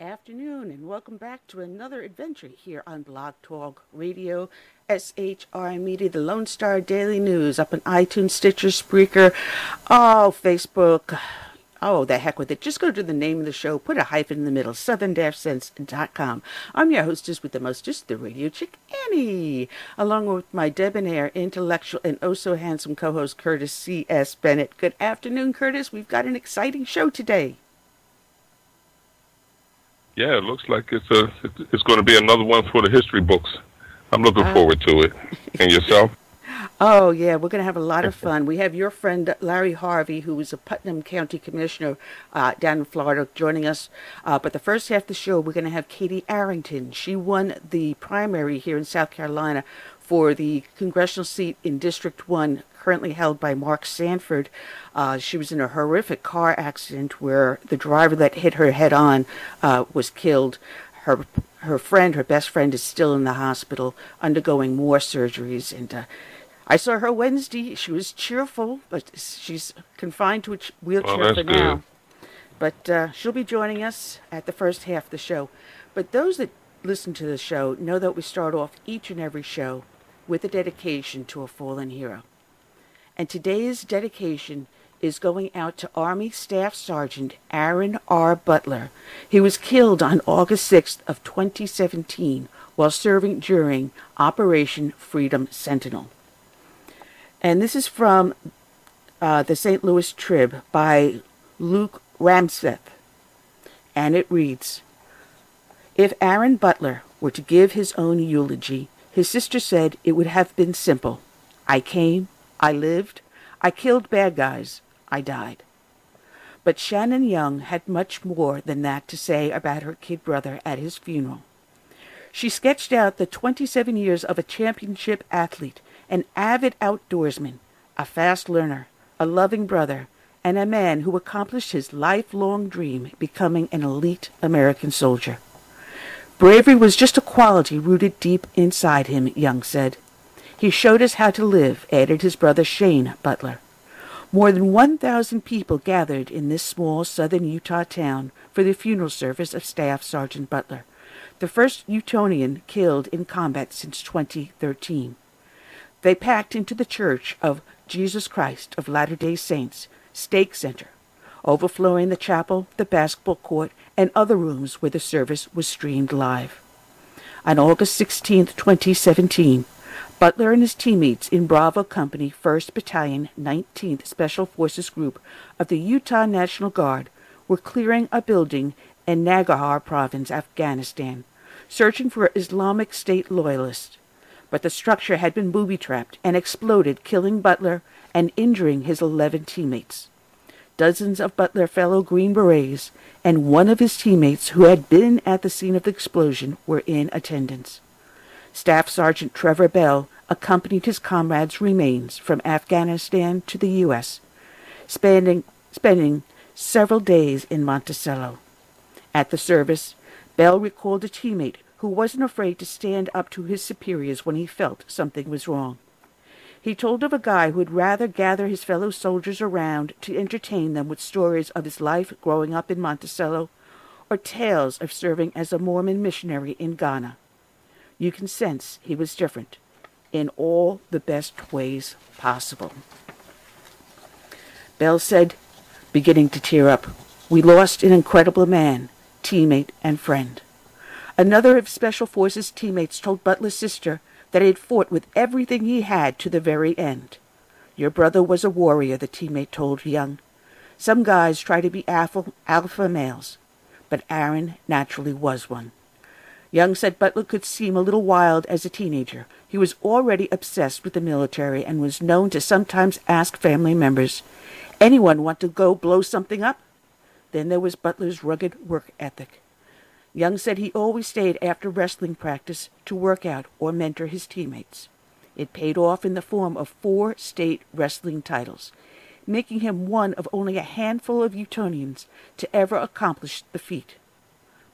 Afternoon, and welcome back to another adventure here on Blog Talk Radio, SHR Media, the Lone Star Daily News, up on iTunes, Stitcher, Spreaker, oh, Facebook. Oh, the heck with it. Just go to the name of the show, put a hyphen in the middle, southern-sense.com. I'm your hostess with the mostest, the radio chick, Annie, along with my debonair, intellectual, and oh so handsome co-host, Curtis C.S. Bennett. Good afternoon, Curtis. We've got an exciting show today. Yeah, it looks like it's a it's going to be another one for the history books. I'm looking Uh, forward to it. And yourself? Oh, yeah, we're going to have a lot of fun. We have your friend Larry Harvey, who is a Putnam County Commissioner uh, down in Florida, joining us. Uh, but the first half of the show, we're going to have Katie Arrington. She won the primary here in South Carolina for the congressional seat in District 1, currently held by Mark Sanford. Uh, she was in a horrific car accident where the driver that hit her head on uh, was killed. Her her friend, her best friend, is still in the hospital undergoing more surgeries. And uh, I saw her Wednesday. She was cheerful, but she's confined to a wheelchair Well, for good. now. But uh, she'll be joining us at the first half of the show. But those that listen to the show know that we start off each and every show with a dedication to a fallen hero. And today's dedication is going out to Army Staff Sergeant Aaron R. Butler. He was killed on August 6th of 2017 while serving during Operation Freedom Sentinel. And this is from uh, the St. Louis Trib by Luke Ramseth. And it reads If Aaron Butler were to give his own eulogy, his sister said it would have been simple. I came, I lived, I killed bad guys, I died. But Shannon Young had much more than that to say about her kid brother at his funeral. She sketched out the 27 years of a championship athlete, an avid outdoorsman, a fast learner, a loving brother, and a man who accomplished his lifelong dream, becoming an elite American soldier. Bravery was just a quality rooted deep inside him, Young said. He showed us how to live, added his brother Shane Butler. More than 1,000 people gathered in this small southern Utah town for the funeral service of Staff Sergeant Butler, the first Utonian killed in combat since 2013. They packed into the Church of Jesus Christ of Latter-day Saints Stake Center, overflowing the chapel, the basketball court, and other rooms where the service was streamed live. On August 16, 2017, Butler and his teammates in Bravo Company, 1st Battalion, 19th Special Forces Group of the Utah National Guard were clearing a building in Nangarhar Province, Afghanistan, searching for Islamic State loyalists. But the structure had been booby-trapped and exploded, killing Butler and injuring his 11 teammates. Dozens of Butler fellow Green Berets and one of his teammates who had been at the scene of the explosion were in attendance. Staff Sergeant Trevor Bell accompanied his comrades' remains from Afghanistan to the U.S., spending, spending several days in Monticello. At the service, Bell recalled a teammate who wasn't afraid to stand up to his superiors when he felt something was wrong. He told of a guy who would rather gather his fellow soldiers around to entertain them with stories of his life growing up in Monticello or tales of serving as a Mormon missionary in Ghana. You can sense he was different in all the best ways possible. Bell said, beginning to tear up. We lost an incredible man, teammate, and friend. Another of Special Forces teammates told Butler's sister that he had fought with everything he had to the very end. Your brother was a warrior, the teammate told Young. Some guys try to be alpha, alpha males, but Aaron naturally was one. Young said Butler could seem a little wild as a teenager. He was already obsessed with the military and was known to sometimes ask family members, Anyone want to go blow something up? Then there was Butler's rugged work ethic. Young said he always stayed after wrestling practice to work out or mentor his teammates. It paid off in the form of four state wrestling titles, making him one of only a handful of Utonians to ever accomplish the feat.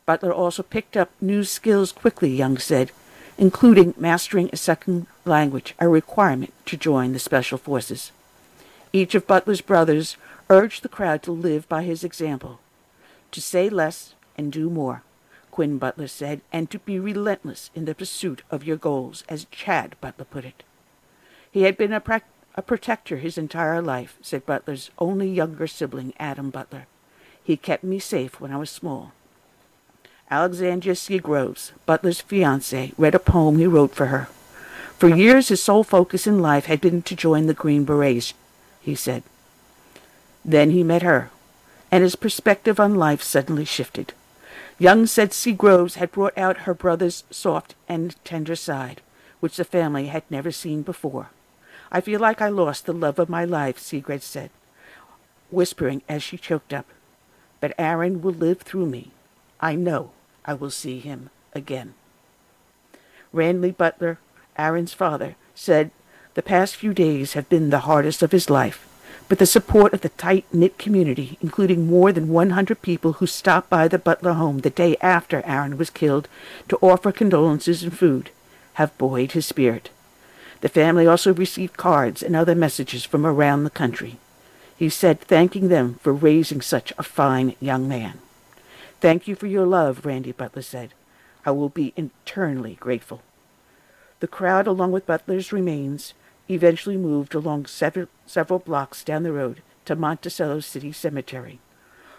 Butler also picked up new skills quickly, Young said, including mastering a second language, a requirement to join the Special Forces. Each of Butler's brothers urged the crowd to live by his example, to say less and do more, Quinn Butler said, and to be relentless in the pursuit of your goals, as Chad Butler put it. He had been a, pra- a protector his entire life, said Butler's only younger sibling, Adam Butler. He kept me safe when I was small. Alexandria Seagroves, Butler's fiancée, read a poem he wrote for her. For years his sole focus in life had been to join the Green Berets, he said. Then he met her, and his perspective on life suddenly shifted. Young said Seagroves had brought out her brother's soft and tender side, which the family had never seen before. I feel like I lost the love of my life, Seagroves said, whispering as she choked up. But Aaron will live through me. I know I will see him again. Randy Butler, Aaron's father, said the past few days have been the hardest of his life, but the support of the tight-knit community, including more than 100 people who stopped by the Butler home the day after Aaron was killed to offer condolences and food, have buoyed his spirit. The family also received cards and other messages from around the country. He said thanking them for raising such a fine young man. Thank you for your love, Randy Butler said. I will be eternally grateful. The crowd, along with Butler's remains, eventually moved along several, several blocks down the road to Monticello City Cemetery.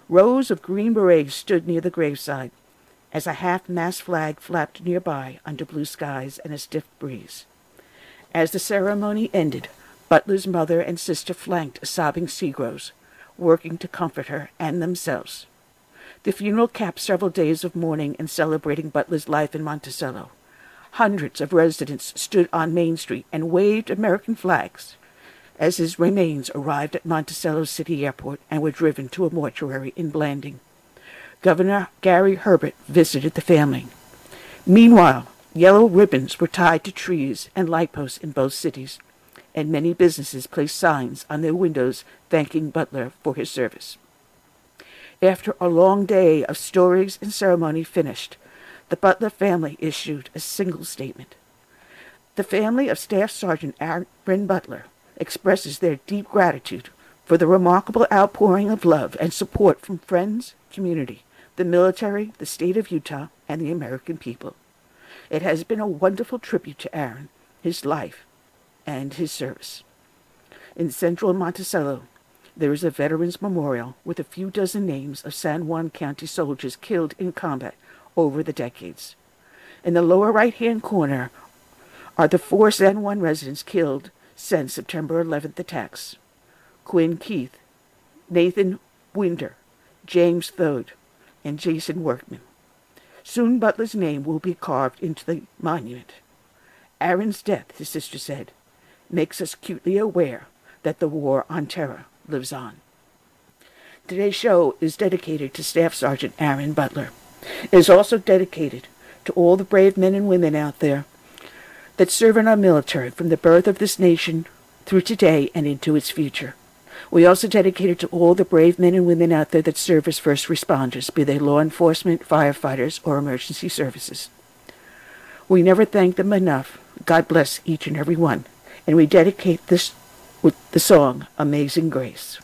Rows of green berets stood near the graveside as a half-mast flag flapped nearby under blue skies and a stiff breeze. As the ceremony ended, Butler's mother and sister flanked sobbing Seagroves, working to comfort her and themselves. The funeral capped several days of mourning and celebrating Butler's life in Monticello. Hundreds of residents stood on Main Street and waved American flags as his remains arrived at Monticello City Airport and were driven to a mortuary in Blanding. Governor Gary Herbert visited the family. Meanwhile, yellow ribbons were tied to trees and light posts in both cities, and many businesses placed signs on their windows thanking Butler for his service. After a long day of stories and ceremony finished, the Butler family issued a single statement. The family of Staff Sergeant Aaron Butler expresses their deep gratitude for the remarkable outpouring of love and support from friends, community, the military, the state of Utah, and the American people. It has been a wonderful tribute to Aaron, his life, and his service. In central Monticello, there is a Veterans Memorial with a few dozen names of San Juan County soldiers killed in combat over the decades. In the lower right-hand corner are the four San Juan residents killed since September 11th attacks. Quinn Keith, Nathan Winder, James Thode, and Jason Workman. Soon Butler's name will be carved into the monument. Aaron's death, his sister said, makes us acutely aware that the war on terror lives on. Today's show is dedicated to Staff Sergeant Aaron Butler. It is also dedicated to all the brave men and women out there that serve in our military from the birth of this nation through today and into its future. We also dedicate it to all the brave men and women out there that serve as first responders, be they law enforcement, firefighters, or emergency services. We never thank them enough. God bless each and every one. And we dedicate this with the song Amazing Grace.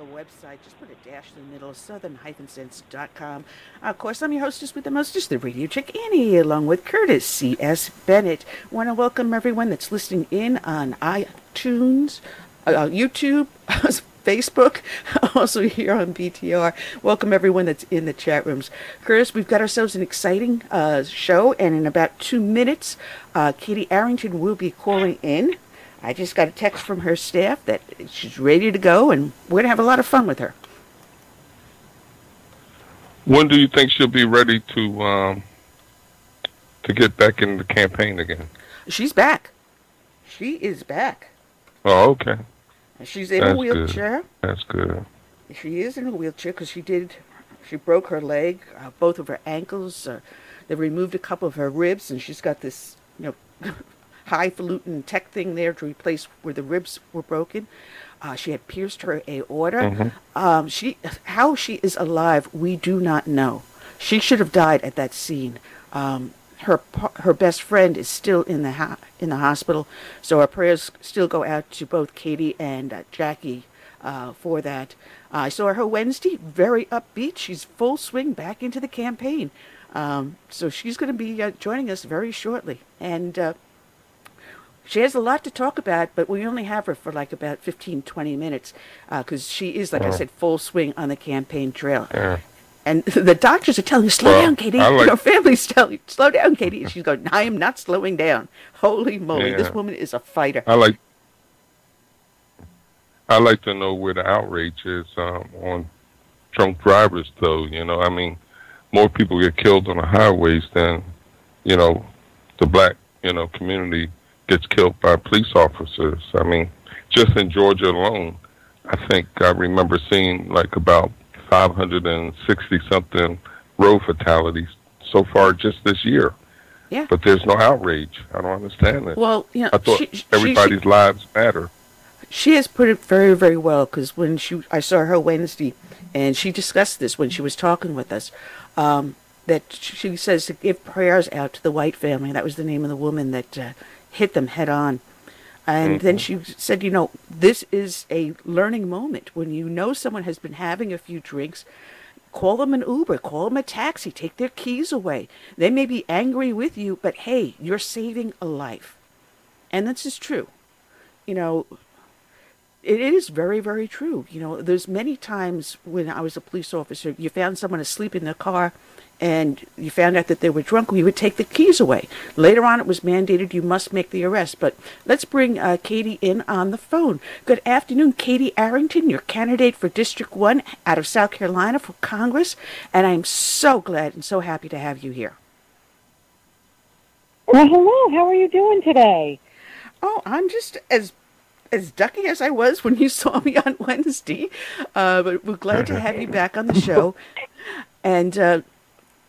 The website. Just put a dash in the middle, southern-sense.com. Of course, I'm your hostess with the mostest, the radio chick Annie, along with Curtis C.S. Bennett. Want to welcome everyone that's listening in on iTunes, uh, YouTube, Facebook, also here on BTR. Welcome everyone that's in the chat rooms. Curtis, we've got ourselves an exciting uh, show, and in about two minutes, uh, Katie Arrington will be calling in. I just got a text from her staff that she's ready to go, and we're going to have a lot of fun with her. When do you think she'll be ready to um, to get back in the campaign again? She's back. She is back. Oh, okay. She's in That's a good. wheelchair. That's good. She is in a wheelchair because she did, she broke her leg, uh, both of her ankles. Uh, they removed a couple of her ribs, and she's got this, you know, highfalutin tech thing there to replace where the ribs were broken. Uh, she had pierced her aorta. Um, she, how she is alive, we do not know. She should have died at that scene. Um, her her best friend is still in the ho- in the hospital, so our prayers still go out to both Katie and uh, Jackie uh, for that. I saw her Wednesday, very upbeat. She's full swing back into the campaign. Um, so she's going to be uh, joining us very shortly. And uh, she has a lot to talk about, but we only have her for like about 15, 20 minutes because she is, like I Oh. said, full swing on the campaign trail. Yeah. And the doctors are telling her, slow Well, down, Katie. Like- Your family's telling you, slow down, Katie. And she's going, I am not slowing down. Holy moly, this woman is a fighter. I like. I like to know where the outrage is um, on drunk drivers, though. You know, I mean, more people get killed on the highways than, you know, the black, you know, community gets killed by police officers. I mean, just in Georgia alone, I think I remember seeing like about 560 something road fatalities so far just this year. Yeah. But there's no outrage. I don't understand it. Well, you know, I thought she, she- everybody's lives matter. she has put it very, very well because when she, I saw her Wednesday, and she discussed this when she was talking with us. Um, that she says to give prayers out to the White family. That was the name of the woman that uh, hit them head on. And then mm-hmm. she said, you know, this is a learning moment. When you know someone has been having a few drinks, call them an Uber, call them a taxi, take their keys away. They may be angry with you, but hey, you're saving a life. And this is true. You know, it is very, very true. You know, there's many times when I was a police officer, you found someone asleep in their car and you found out that they were drunk, we would take the keys away. Later on, it was mandated you must make the arrest. But let's bring uh, Katie in on the phone. Good afternoon, Katie Arrington, your candidate for District 1 out of South Carolina for Congress. And I'm so glad and so happy to have you here. Well, hello. How are you doing today? Oh, I'm just as as ducky as I was when you saw me on Wednesday. Uh, but we're glad to have you back on the show. And uh,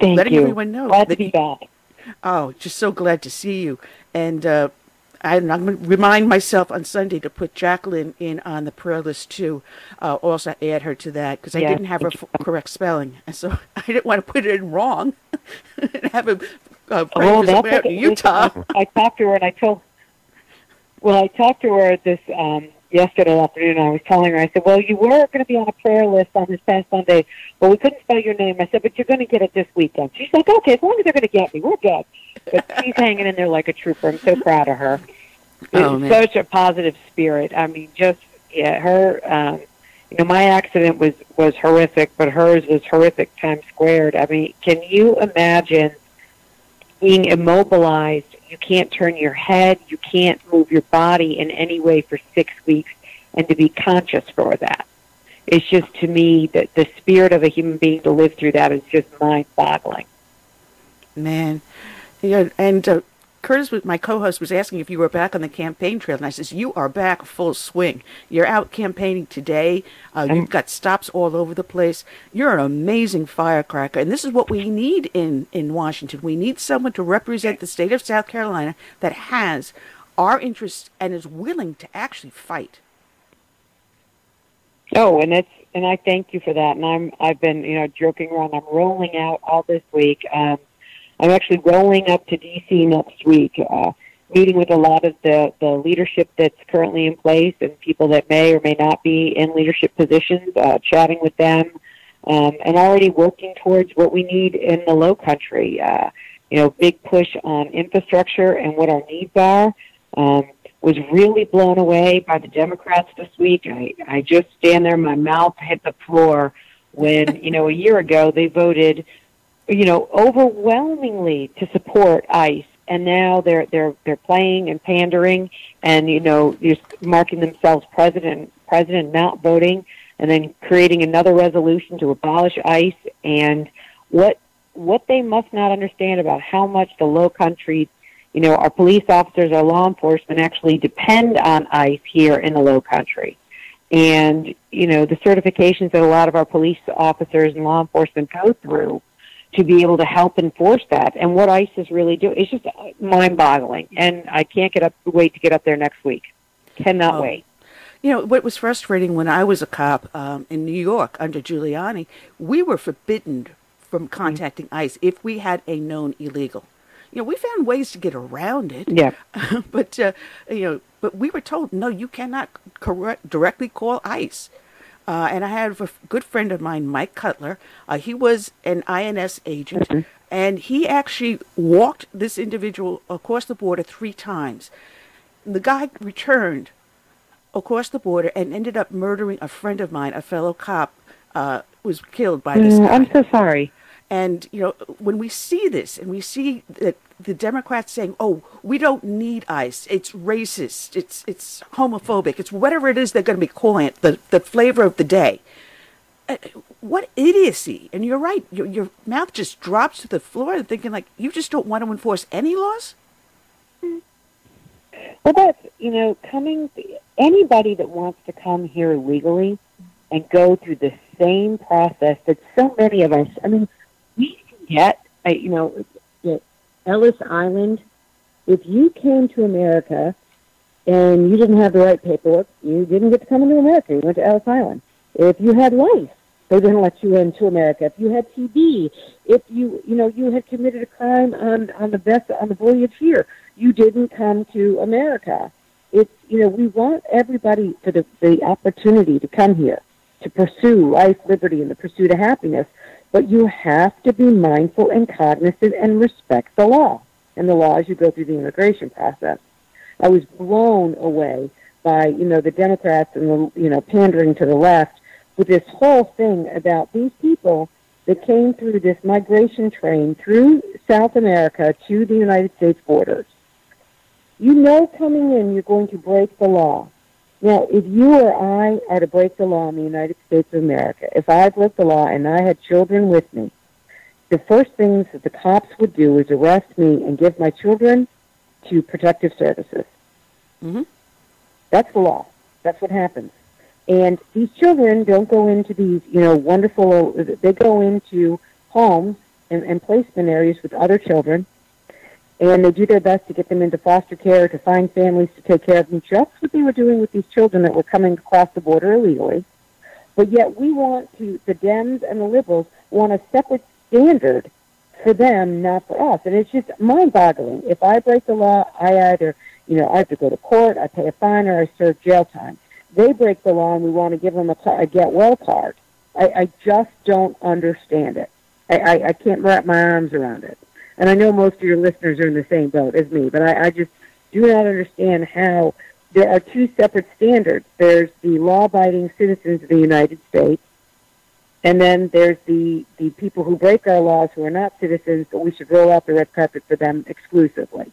Thank letting you. everyone know Glad to be you- back. Oh, just so glad to see you. And uh, I'm going to remind myself on Sunday to put Jacqueline in on the prayer list too. Uh, also add her to that because I didn't have her f- correct spelling, and so I didn't want to put it in wrong and have him uh, Oh, that's somewhere okay. in Utah. I talked to her and I told. Well, I talked to her at this um, yesterday afternoon. I was telling her, I said, "Well, you were going to be on a prayer list on this past Sunday, but we couldn't spell your name." I said, "But you're going to get it this weekend." She's like, "Okay, as long as they're going to get me, we're good." But she's hanging in there like a trooper. I'm so proud of her. Oh, man. such a positive spirit. I mean, just yeah, her. Um, you know, my accident was was horrific, but hers was horrific times squared. I mean, can you imagine being immobilized? You can't turn your head, you can't move your body in any way for six weeks, and to be conscious for that. It's just to me that the spirit of a human being to live through that is just mind-boggling. Man, yeah, and uh, Curtis, my co-host, was asking if you were back on the campaign trail, and I says you are back full swing. You're out campaigning today. Uh, you've got stops all over the place. You're an amazing firecracker, and this is what we need in in Washington. We need someone to represent the state of South Carolina that has our interests and is willing to actually fight. Oh, and it's and I thank you for that. And I'm I've been you know joking around. I'm rolling out all this week. Um, I'm actually rolling up to DC next week, uh, meeting with a lot of the the leadership that's currently in place and people that may or may not be in leadership positions. Uh, chatting with them, um, and already working towards what we need in the Low Country. Uh, you know, big push on infrastructure and what our needs are. Um, was really blown away by the Democrats this week. I, I just stand there, my mouth hit the floor when, you know, a year ago they voted, you know, overwhelmingly to support ICE. And now they're, they're, they're playing and pandering and, you know, just marking themselves president, president not voting and then creating another resolution to abolish ICE and what, what they must not understand about how much the low country you know, our police officers, our law enforcement actually depend on ICE here in the low country. And, you know, the certifications that a lot of our police officers and law enforcement go through to be able to help enforce that and what ICE is really doing. It's just mind boggling. And I can't get up, wait to get up there next week. Cannot Oh. wait. You know, what was frustrating when I was a cop um, in New York under Giuliani, we were forbidden from contacting ICE if we had a known illegal. You know, we found ways to get around it. Yeah. but, uh, you know, but we were told, no, you cannot correct, directly call ICE. Uh, and I have a good friend of mine, Mike Cutler. Uh, he was an INS agent, and he actually walked this individual across the border three times. The guy returned across the border and ended up murdering a friend of mine, a fellow cop, uh, was killed by this Mm, guy. I'm so sorry. And you know, when we see this, and we see that the Democrats saying, "Oh, we don't need ICE. It's racist. It's it's homophobic. It's whatever it is they're going to be calling it, the the flavor of the day." Uh, what idiocy! And you're right. Your your mouth just drops to the floor, thinking like, you just don't want to enforce any laws. Well, that's, you know, coming, anybody that wants to come here legally and go through the same process that so many of us, I mean, we forget, I, you know, Ellis Island, if you came to America and you didn't have the right paperwork, you didn't get to come into America. You went to Ellis Island. If you had lice, they didn't let you into America. If you had TB, if you, you know, you had committed a crime on, on the best, on the voyage here, you didn't come to America. It's, you know, we want everybody for the, the opportunity to come here to pursue life, liberty, and the pursuit of happiness. But you have to be mindful and cognizant and respect the law and the law as you go through the immigration process. I was blown away by you know the Democrats and the you know pandering to the left with this whole thing about these people that came through this migration train through South America to the United States borders. You know coming in you're going to break the law. Now, if you or I are to break the law in the United States of America, if I broke the law and I had children with me, the first things that the cops would do is arrest me and give my children to protective services. Mhm. That's the law. That's what happens. And these children don't go into these, you know, wonderful, they go into homes and, and placement areas with other children, and they do their best to get them into foster care, to find families to take care of them, just what they were doing with these children that were coming across the border illegally. But yet we want to, the Dems and the liberals want a separate standard for them, not for us. And it's just mind-boggling. If I break the law, I either, you know, I have to go to court, I pay a fine, or I serve jail time. They break the law, and we want to give them a, a get well card. I, I just don't understand it. I, I, I can't wrap my arms around it. And I know most of your listeners are in the same boat as me, but I, I just do not understand how there are two separate standards. There's the law-abiding citizens of the United States, and then there's the, the people who break our laws who are not citizens, but we should roll out the red carpet for them exclusively.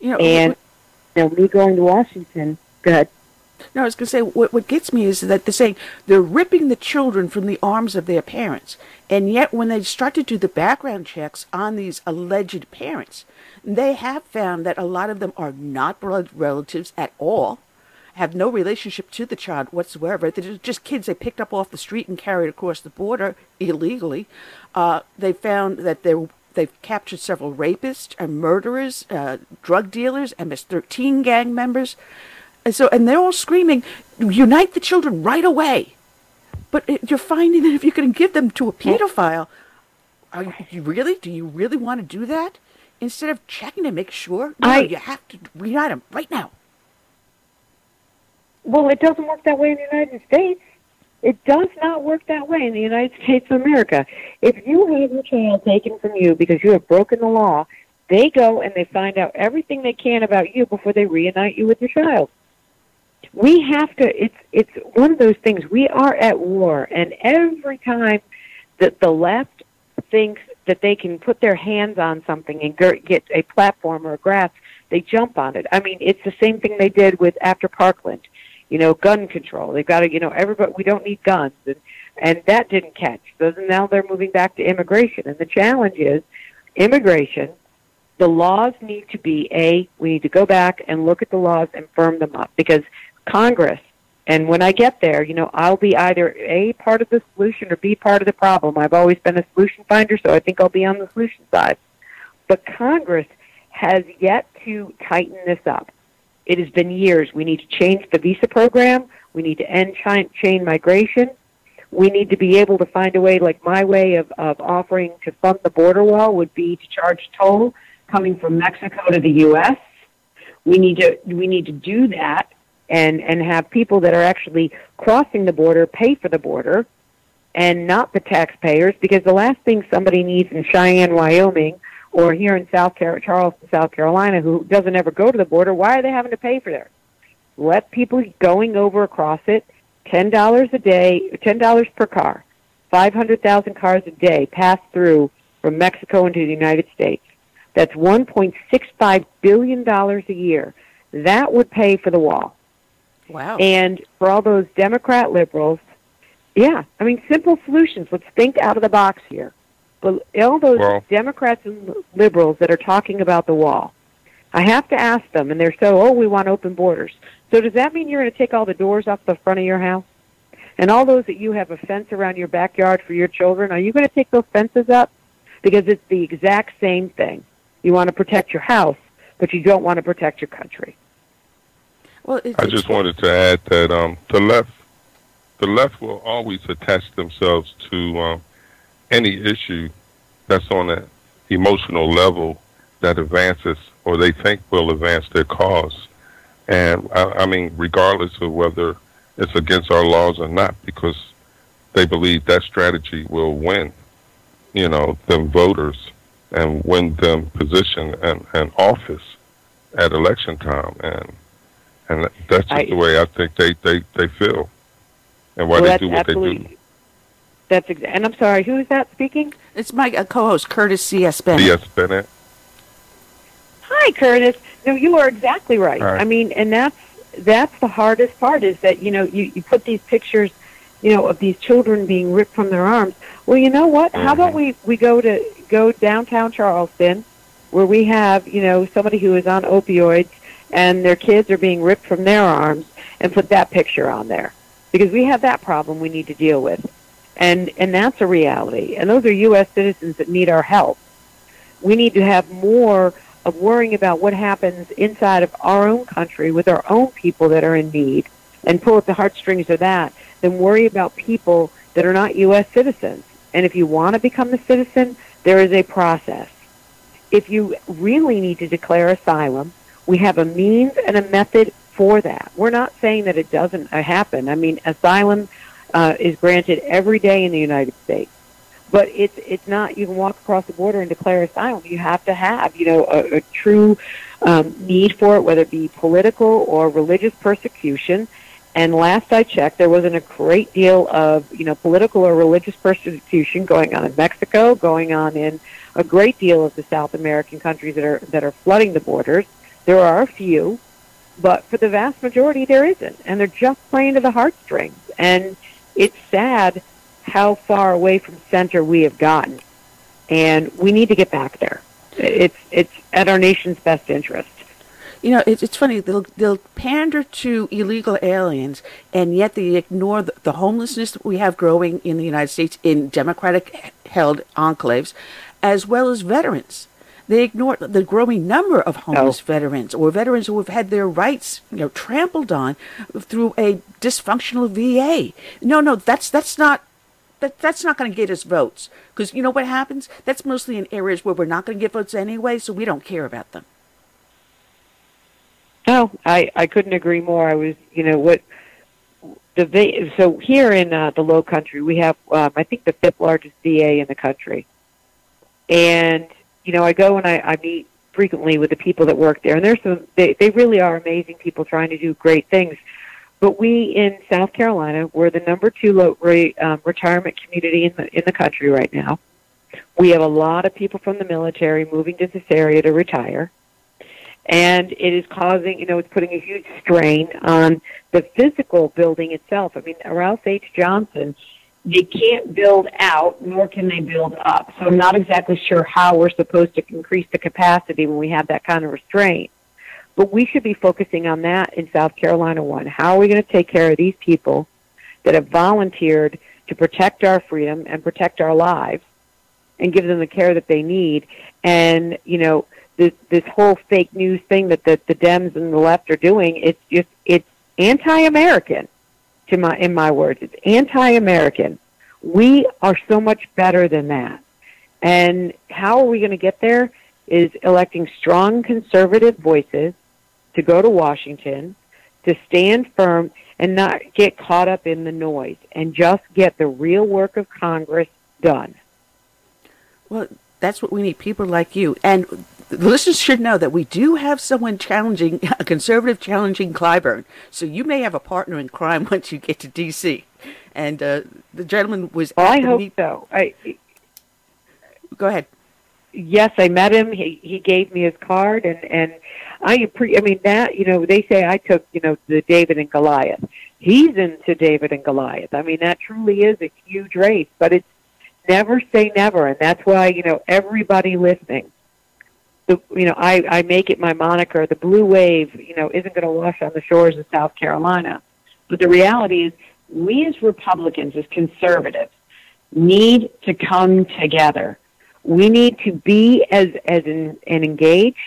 You know, And you know, me going to Washington, go ahead. No, I was going to say what what gets me is that they're saying they're ripping the children from the arms of their parents, and yet when they start to do the background checks on these alleged parents, they have found that a lot of them are not blood relatives at all, have no relationship to the child whatsoever. They're just kids they picked up off the street and carried across the border illegally. Uh, they found that they're They've captured several rapists and murderers, uh, drug dealers, MS-13 gang members. And so, and they're all screaming, "Unite the children right away!" But it, you're finding that if you're going to give them to a pedophile, are you, you really? Do you really want to do that? Instead of checking to make sure, no, I- you have to reunite them right now. Well, it doesn't work that way in the United States. It does not work that way in the United States of America. If you have your child taken from you because you have broken the law, they go and they find out everything they can about you before they reunite you with your child. We have to. It's it's one of those things. We are at war, and every time that the left thinks that they can put their hands on something and get a platform or a grasp, they jump on it. I mean, it's the same thing they did with after Parkland you know, gun control. They've got to, you know, everybody, we don't need guns. And, and that didn't catch. So now they're moving back to immigration. And the challenge is immigration, the laws need to be, A, we need to go back and look at the laws and firm them up because Congress, and when I get there, you know, I'll be either A, part of the solution or B, part of the problem. I've always been a solution finder, so I think I'll be on the solution side. But Congress has yet to tighten this up. It has been years. We need to change the visa program. We need to end chain, migration. We need to be able to find a way, like my way of, of offering to fund the border wall would be to charge toll coming from Mexico to the U.S. We need to we need to do that and and have people that are actually crossing the border pay for the border and not the taxpayers because the last thing somebody needs in Cheyenne, Wyoming or here in South Car- Charleston, South Carolina, who doesn't ever go to the border, why are they having to pay for that? Let people going over across it, ten dollars a day, ten dollars per car, five hundred thousand cars a day pass through from Mexico into the United States. That's one point six five billion dollars a year. That would pay for the wall. Wow. And for all those Democrat liberals, yeah, I mean, simple solutions. Let's think out of the box here. But all those Well- Democrats and liberals that are talking about the wall, I have to ask them, and they're so, oh, we want open borders. So does that mean you're going to take all the doors off the front of your house? And all those that you have a fence around your backyard for your children, are you going to take those fences up? Because it's the exact same thing. You want to protect your house, but you don't want to protect your country. Well, I just wanted to add that um, the left, the left will always attach themselves to um, any issue that's on an emotional level that advances or they think will advance their cause. And I, I mean, regardless of whether it's against our laws or not, because they believe that strategy will win, you know, them voters and win them position and, and office at election time. And and that's just I- the way I think they they they feel, and why Well, they do what they do. That's exa- and I'm sorry, who is that speaking? It's my uh, co-host Curtis C.S. Bennett. C.S. Bennett. Hi, Curtis. No, you are exactly right. All right. I mean, and that's that's the hardest part is that you know you you put these pictures, you know, of these children being ripped from their arms. Well, you know what? How about we we go to go downtown Charleston, where we have you know somebody who is on opioids and their kids are being ripped from their arms, and put that picture on there because we have that problem we need to deal with, and and that's a reality. And those are U.S. citizens that need our help. We need to have more of worrying about what happens inside of our own country with our own people that are in need and pull at the heartstrings of that than worry about people that are not U.S. citizens. And if you want to become a citizen, there is a process. If you really need to declare asylum, we have a means and a method for that. We're not saying that it doesn't uh, happen. I mean, asylum uh, is granted every day in the United States but it's it's not you can walk across the border and declare asylum you have to have you know a, a true um, need for it whether it be political or religious persecution and last i checked there wasn't a great deal of you know political or religious persecution going on in mexico going on in a great deal of the south american countries that are that are flooding the borders there are a few but for the vast majority there isn't and they're just playing to the heartstrings and it's sad how far away from center we have gotten, and we need to get back there. It's it's at our nation's best interest. You know, it's, it's funny. They'll they'll pander to illegal aliens, and yet they ignore the, the homelessness that we have growing in the United States in Democratic-held enclaves, as well as veterans. They ignore the growing number of homeless Oh. veterans or veterans who have had their rights, you know, trampled on through a dysfunctional VA. No, no, that's that's not that that's not going to get us votes because you know what happens? That's mostly in areas where we're not going to get votes anyway, so we don't care about them. No, I I couldn't agree more. I was you know what the va- so here in uh, the Low Country we have um, I think the fifth largest VA in the country, and you know I go and I, I meet frequently with the people that work there, and there's some they they really are amazing people trying to do great things. But we in South Carolina, we're the number two low rate um, retirement community in the in the country right now. We have a lot of people from the military moving to this area to retire, and it is causing, you know, it's putting a huge strain on the physical building itself. I mean, Ralph H. Johnson, they can't build out, nor can they build up. So I'm not exactly sure how we're supposed to increase the capacity when we have that kind of restraint. But we should be focusing on that in South Carolina one. How are we going to take care of these people that have volunteered to protect our freedom and protect our lives and give them the care that they need? And, you know, this, this whole fake news thing that the, the Dems and the left are doing, it's just, it's anti-American to my, in my words. It's anti-American. We are so much better than that. And how are we going to get there is electing strong conservative voices to go to Washington, to stand firm and not get caught up in the noise and just get the real work of Congress done. Well, that's what we need people like you. And the listeners should know that we do have someone challenging, a conservative challenging Clyburn. So you may have a partner in crime once you get to D.C. And uh, the gentleman was. Well, I hope meet- so. I, Go ahead. yes, I met him. He he gave me his card, and and I appre- I mean that you know they say I took you know the David and Goliath. He's into David and Goliath. I mean that truly is a huge race, but it's never say never, and that's why you know everybody listening. The you know I I make it my moniker. The blue wave you know isn't going to wash on the shores of South Carolina, but the reality is we as Republicans as conservatives need to come together we need to be as as and engaged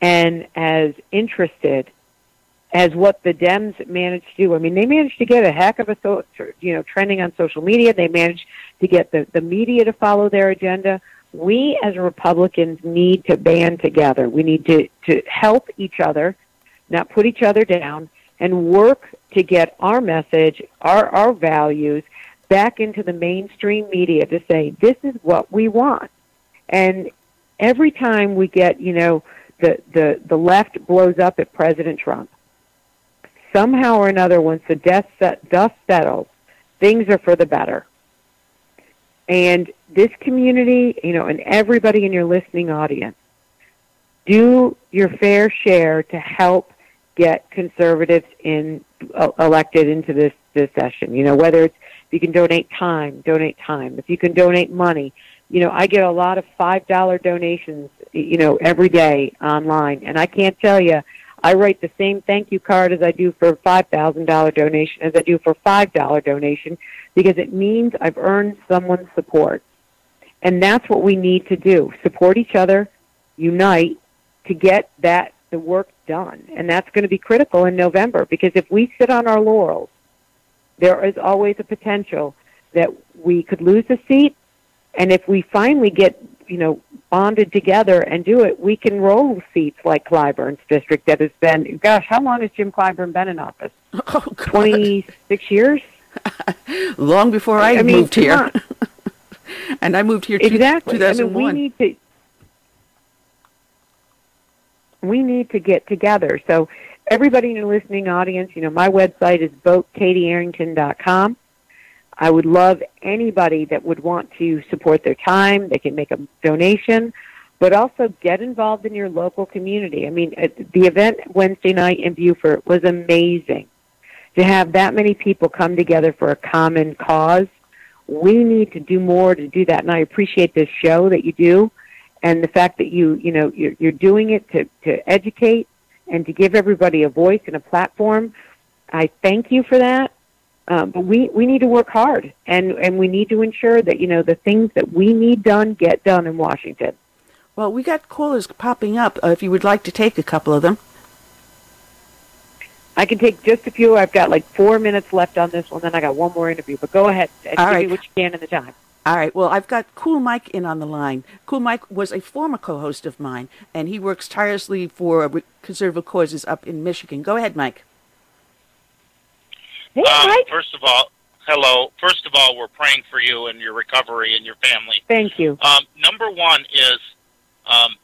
and as interested as what the Dems managed to do. I mean, they managed to get a heck of a so, you know trending on social media. They managed to get the the media to follow their agenda. We as Republicans need to band together. We need to to help each other, not put each other down, and work to get our message, our our values back into the mainstream media to say this is what we want. And every time we get, you know, the the the left blows up at President Trump, somehow or another, once the dust, dust settles, things are for the better. And this community, you know, and everybody in your listening audience, do your fair share to help get conservatives in uh, elected into this this session. You know, whether it's if you can donate time, donate time. If you can donate money, you know, I get a lot of five dollar donations, you know, every day online, and I can't tell you. I write the same thank you card as I do for a five thousand dollar donation as I do for a five dollar donation because it means I've earned someone's support. And that's what we need to do. Support each other, unite to get that the work done. And that's going to be critical in November because if we sit on our laurels, there is always a potential that we could lose a seat and if we finally get, you know, bonded together and do it, we can roll seats like Clyburn's district that has been gosh, how long has Jim Clyburn been in office? Oh, Twenty six years? Long before I, I mean, moved here. and I moved here two- exactly. I mean, we need to we need to get together. So everybody in the listening audience, you know, my website is votekatiearrington.com. I would love anybody that would want to support their time. They can make a donation, but also get involved in your local community. I mean, the event Wednesday night in Beaufort was amazing. To have that many people come together for a common cause, we need to do more to do that. And I appreciate this show that you do, and the fact that you, you know, you're, you're doing it to to educate and to give everybody a voice and a platform. I thank you for that. Um, but we, we need to work hard and, and we need to ensure that, you know, the things that we need done get done in Washington. Well, we got callers popping up. Uh, if you would like to take a couple of them. I can take just a few. I've got like four minutes left on this one, then I got one more interview. But go ahead and All right. me what you can in the time. All right. Well, I've got Cool Mike in on the line. Cool Mike was a former co-host of mine, and he works tirelessly for conservative causes up in Michigan. Go ahead, Mike. Um. First of all, hello. First of all, we're praying for you and your recovery and your family. Thank you. Um, number one is, um,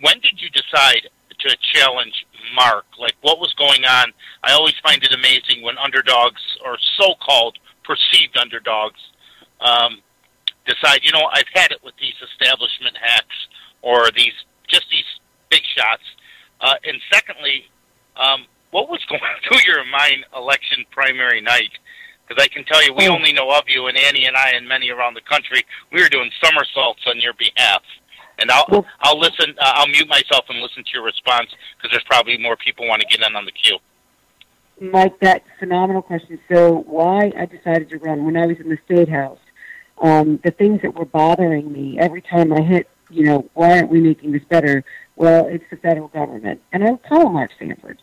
when did you decide to challenge Mark? Like, what was going on? I always find it amazing when underdogs or so-called perceived underdogs um, decide, you know, I've had it with these establishment hacks or these just these big shots. Uh, and secondly, um, what was going through your mind election primary night? Because I can tell you, we Oh. only know of you, and Annie and I, and many around the country. We were doing somersaults on your behalf. And I'll Well- I'll listen. Uh, I'll mute myself and listen to your response because there's probably more people want to get in on the queue. Mike, that phenomenal question. So, why I decided to run when I was in the state house, um, the things that were bothering me every time I hit, you know, why aren't we making this better? Well, it's the federal government, and I would call Mark Sanford.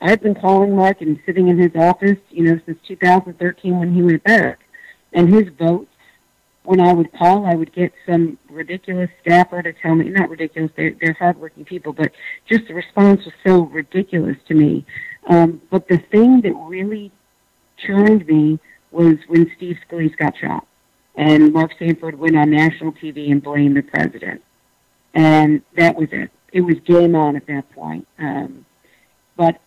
I've been calling Mark and sitting in his office, you know, since 2013 when he went back, and his votes. When I would call, I would get some ridiculous staffer to tell me, not ridiculous, they're, they're hardworking people, but just the response was so ridiculous to me. Um, but the thing that really churned me was when Steve Scalise got shot, and Mark Sanford went on national TV and blamed the president, and that was it. It was game on at that point. Um, but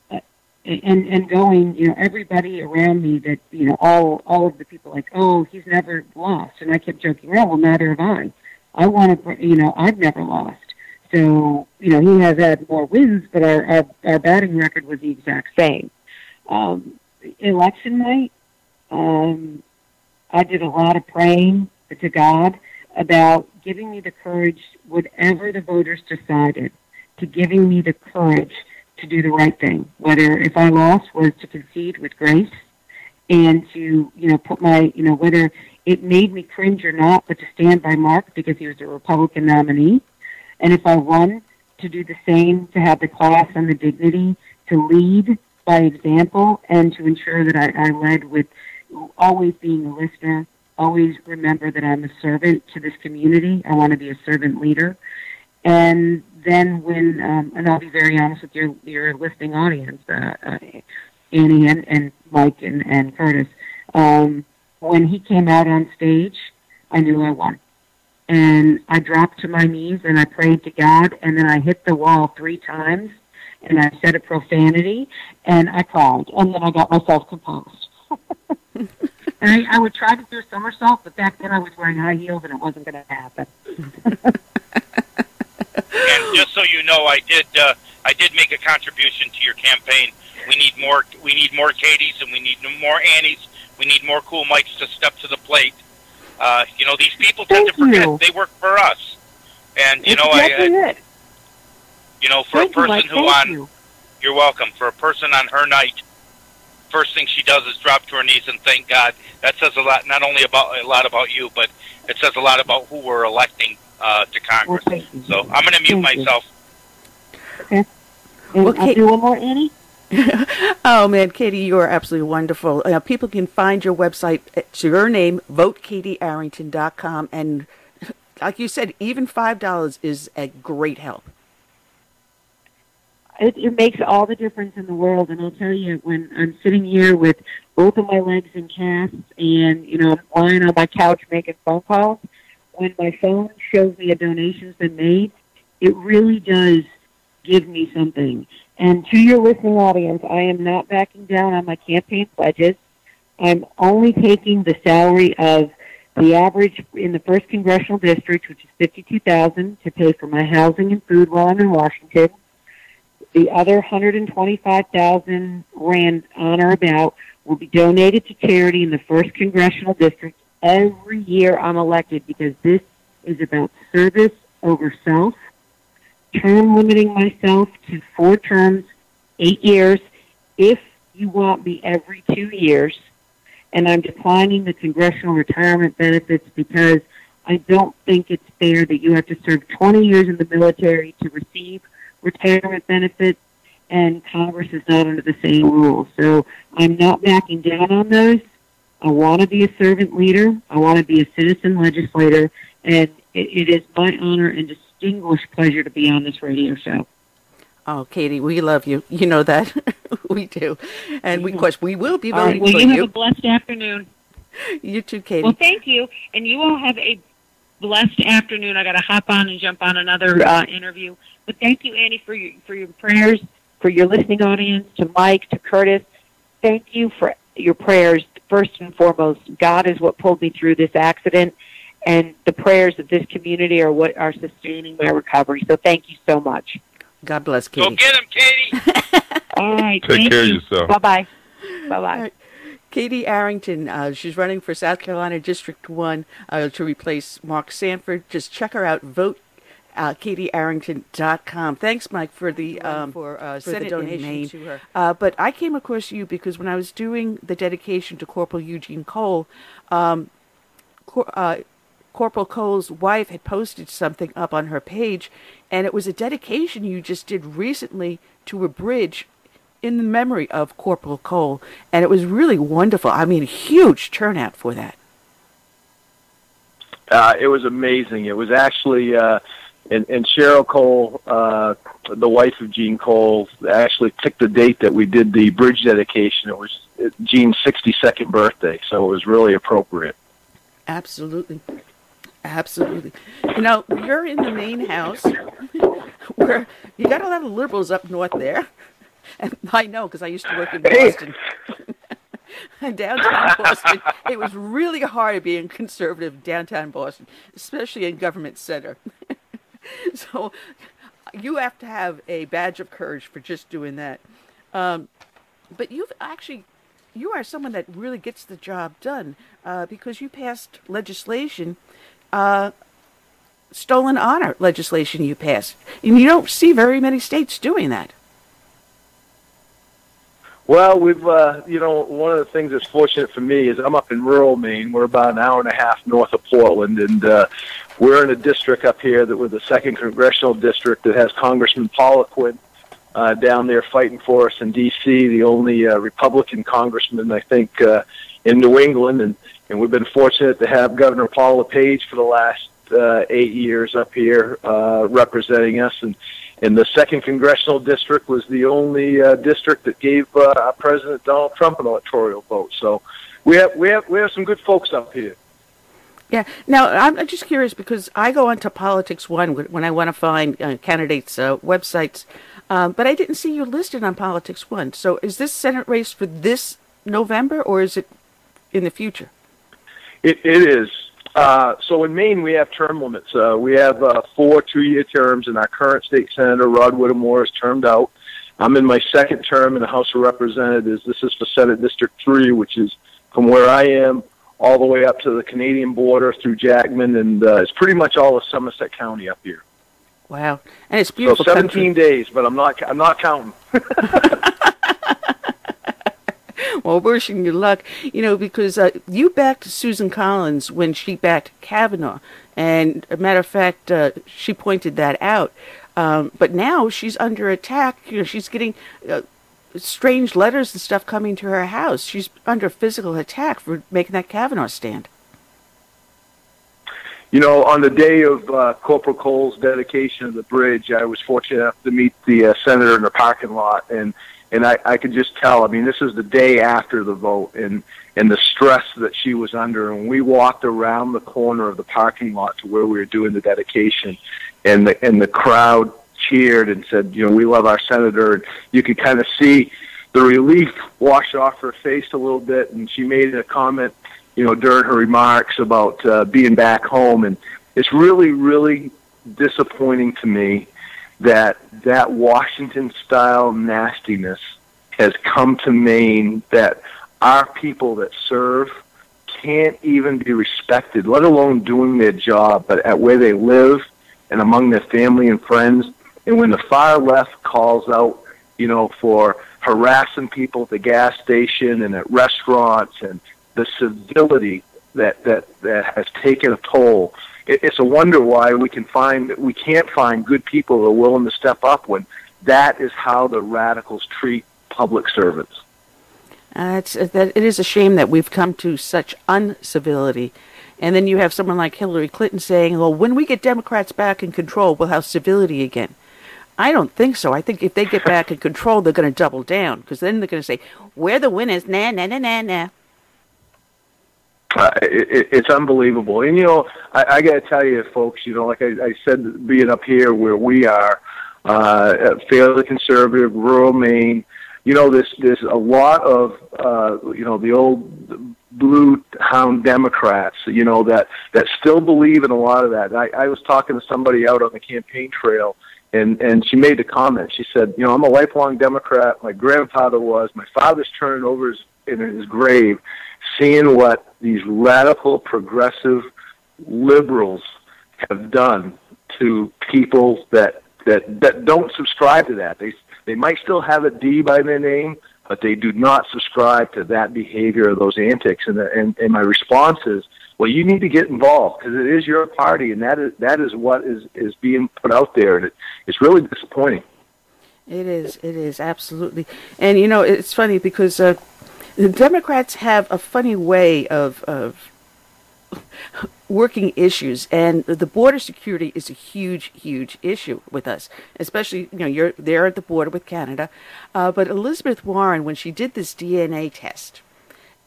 and and going, you know, everybody around me that you know, all all of the people like, oh, he's never lost, and I kept joking around. Well, neither have I. I want to, you know, I've never lost. So, you know, he has had more wins, but our, our, our batting record was the exact same. Um, election night, um, I did a lot of praying to God about giving me the courage, whatever the voters decided, to giving me the courage to do the right thing. Whether if I lost was to concede with grace and to, you know, put my, you know, whether it made me cringe or not, but to stand by Mark because he was a Republican nominee. And if I won, to do the same, to have the class and the dignity, to lead by example, and to ensure that I, I led with always being a listener, always remember that I'm a servant to this community. I want to be a servant leader. And then when, um, and I'll be very honest with your your listening audience, uh, uh, Annie and, and Mike and, and Curtis, um, when he came out on stage, I knew I won. And I dropped to my knees and I prayed to God, and then I hit the wall three times, and I said a profanity, and I cried, and then I got myself composed. and I, I would try to do a somersault, but back then I was wearing high heels, and it wasn't going to happen. And just so you know, I did uh, I did make a contribution to your campaign. We need more we need more Katie's and we need more Annies. We need more cool Mikes to step to the plate. Uh, you know, these people tend Thank to forget you. they work for us. And you know, I, exactly I it. you know, for Thank a person Mike. who Thank on you. You're welcome. For a person on her night, first thing she does is drop to her knees and thank God. That says a lot, not only about a lot about you, but it says a lot about who we're electing uh, to Congress. Well, thank you. So I'm going to mute Thank you. myself. And Well, I'll do one more, Annie. Oh man, Katie, you are absolutely wonderful. Uh, people can find your website. It's your name, votekatiearrington.com, and like you said, even five dollars is a great help. it, it makes all the difference in the world. And I'll tell you, when I'm sitting here with both of my legs in casts and, you know, I'm lying on my couch making phone calls, when my phone shows me a donation's been made, it really does give me something. And to your listening audience, I am not backing down on my campaign pledges. I'm only taking the salary of the average in the first congressional district, which is fifty-two thousand, to pay for my housing and food while I'm in Washington. The other 125,000 rand on or about will be donated to charity in the first congressional district every year I'm elected because this is about service over self, term limiting myself to four terms, eight years. If you want me every two years, and I'm declining the congressional retirement benefits because I don't think it's fair that you have to serve 20 years in the military to receive retirement benefits, and Congress is not under the same rules. So I'm not backing down on those. I want to be a servant leader. I want to be a citizen legislator, and it, it is my honor and distinguished pleasure to be on this radio show. Oh, Katie, we love you. You know that we do, and we, of course, we will be All right. voting Well, you have you. a blessed afternoon. You too, Katie. Well, thank you, and you all have a blessed afternoon. I got to hop on and jump on another uh, interview, but thank you, Annie, for your for your prayers, for your listening audience, to Mike, to Curtis. Thank you for your prayers. First and foremost, God is what pulled me through this accident, and the prayers of this community are what are sustaining my recovery. So, thank you so much. God bless Katie. Go get him, Katie. All right, Take thank care of yourself. Bye bye. Bye bye. Katie Arrington, uh, she's running for South Carolina District 1 uh, to replace Mark Sanford. Just check her out, vote uh, katiearrington.com. Thanks, Mike, for the um, for, uh, for the donation Maine. to her. Uh, but I came across you because when I was doing the dedication to Corporal Eugene Cole, um, Cor- uh, Corporal Cole's wife had posted something up on her page, and it was a dedication you just did recently to a bridge in the memory of Corporal Cole, and it was really wonderful. I mean, huge turnout for that. Uh, it was amazing. It was actually, uh, and, and Cheryl Cole, uh, the wife of Gene Cole, actually picked the date that we did the bridge dedication. It was Gene's 62nd birthday, so it was really appropriate. Absolutely. Absolutely. You know, you're in the Maine House where you got a lot of liberals up north there. And I know because I used to work in. Boston. downtown Boston. It was really hard being conservative downtown Boston, especially in government center. so you have to have a badge of courage for just doing that. Um, but you've actually you are someone that really gets the job done uh, because you passed legislation uh, stolen honor legislation you passed and you don't see very many states doing that Well, we've, uh, you know, one of the things that's fortunate for me is I'm up in rural Maine. We're about an hour and a half north of Portland, and uh, we're in a district up here that we're the second congressional district that has Congressman Poliquin uh, down there fighting for us in D.C., the only uh, Republican congressman, I think, uh, in New England, and, and we've been fortunate to have Governor Paul LePage for the last uh, eight years up here uh, representing us, and and the second congressional district was the only uh, district that gave uh, President Donald Trump an electoral vote. So we have we have we have some good folks up here. yeah now i'm I'm just curious because i go onto politics one when when i want to find uh, candidates uh, websites Um, but I didn't see you listed on Politics One. So is this Senate race for this November or is it in the future? It, it is. Uh, so in Maine, we have term limits. Uh, we have uh, four two-year terms, and our current state senator, Rod Whittemore, is termed out. I'm in my second term in the House of Representatives. This is for Senate District 3, which is from where I am all the way up to the Canadian border through Jackman, and uh, it's pretty much all of Somerset County up here. Wow, and it's beautiful. So 17 country. days, but I'm not. I'm not counting. well, wishing you luck, you know, because uh, you backed Susan Collins when she backed Kavanaugh, and a matter of fact, uh, she pointed that out. Um, but now she's under attack. You know, she's getting uh, strange letters and stuff coming to her house. She's under physical attack for making that Kavanaugh stand. You know, on the day of uh, Corporal Cole's dedication of the bridge, I was fortunate enough to meet the uh, senator in the parking lot, and and I, I could just tell. I mean, this is the day after the vote, and and the stress that she was under. And we walked around the corner of the parking lot to where we were doing the dedication, and the and the crowd cheered and said, you know, we love our senator. And you could kind of see the relief wash off her face a little bit, and she made a comment, you know, during her remarks about uh, being back home, and it's really, really disappointing to me that that Washington style nastiness has come to Maine that our people that serve can't even be respected, let alone doing their job, but at where they live and among their family and friends. And when the far left calls out, you know, for harassing people at the gas station and at restaurants and the civility that that that has taken a toll it, it's a wonder why we can find we can't find good people who are willing to step up when that is how the radicals treat public servants. Uh, it's uh, that it is a shame that we've come to such uncivility, and then you have someone like Hillary Clinton saying, "Well, when we get Democrats back in control, we'll have civility again." I don't think so. I think if they get back in control, they're going to double down because then they're going to say, "We're the winners." Nah, nah, nah, nah, nah. It, it's unbelievable, and you know, I, I got to tell you, folks. You know, like I, I said, being up here where we are, uh, fairly conservative, rural Maine. You know, there's there's a lot of uh, you know the old blue hound Democrats. You know that that still believe in a lot of that. I, I was talking to somebody out on the campaign trail, and and she made the comment. She said, you know, I'm a lifelong Democrat. My grandfather was. My father's turning over his, in his grave, seeing what these radical, progressive liberals have done to people that that that don't subscribe to that. They they might still have a D by their name, but they do not subscribe to that behavior or those antics. And and, and my response is, well, you need to get involved because it is your party, and that is that is what is is being put out there, and it, it's really disappointing. It is. It is absolutely. And you know, it's funny because uh, the Democrats have a funny way of of working issues, and the border security is a huge, huge issue with us. Especially, you know, you're there at the border with Canada, uh, but Elizabeth Warren, when she did this DNA test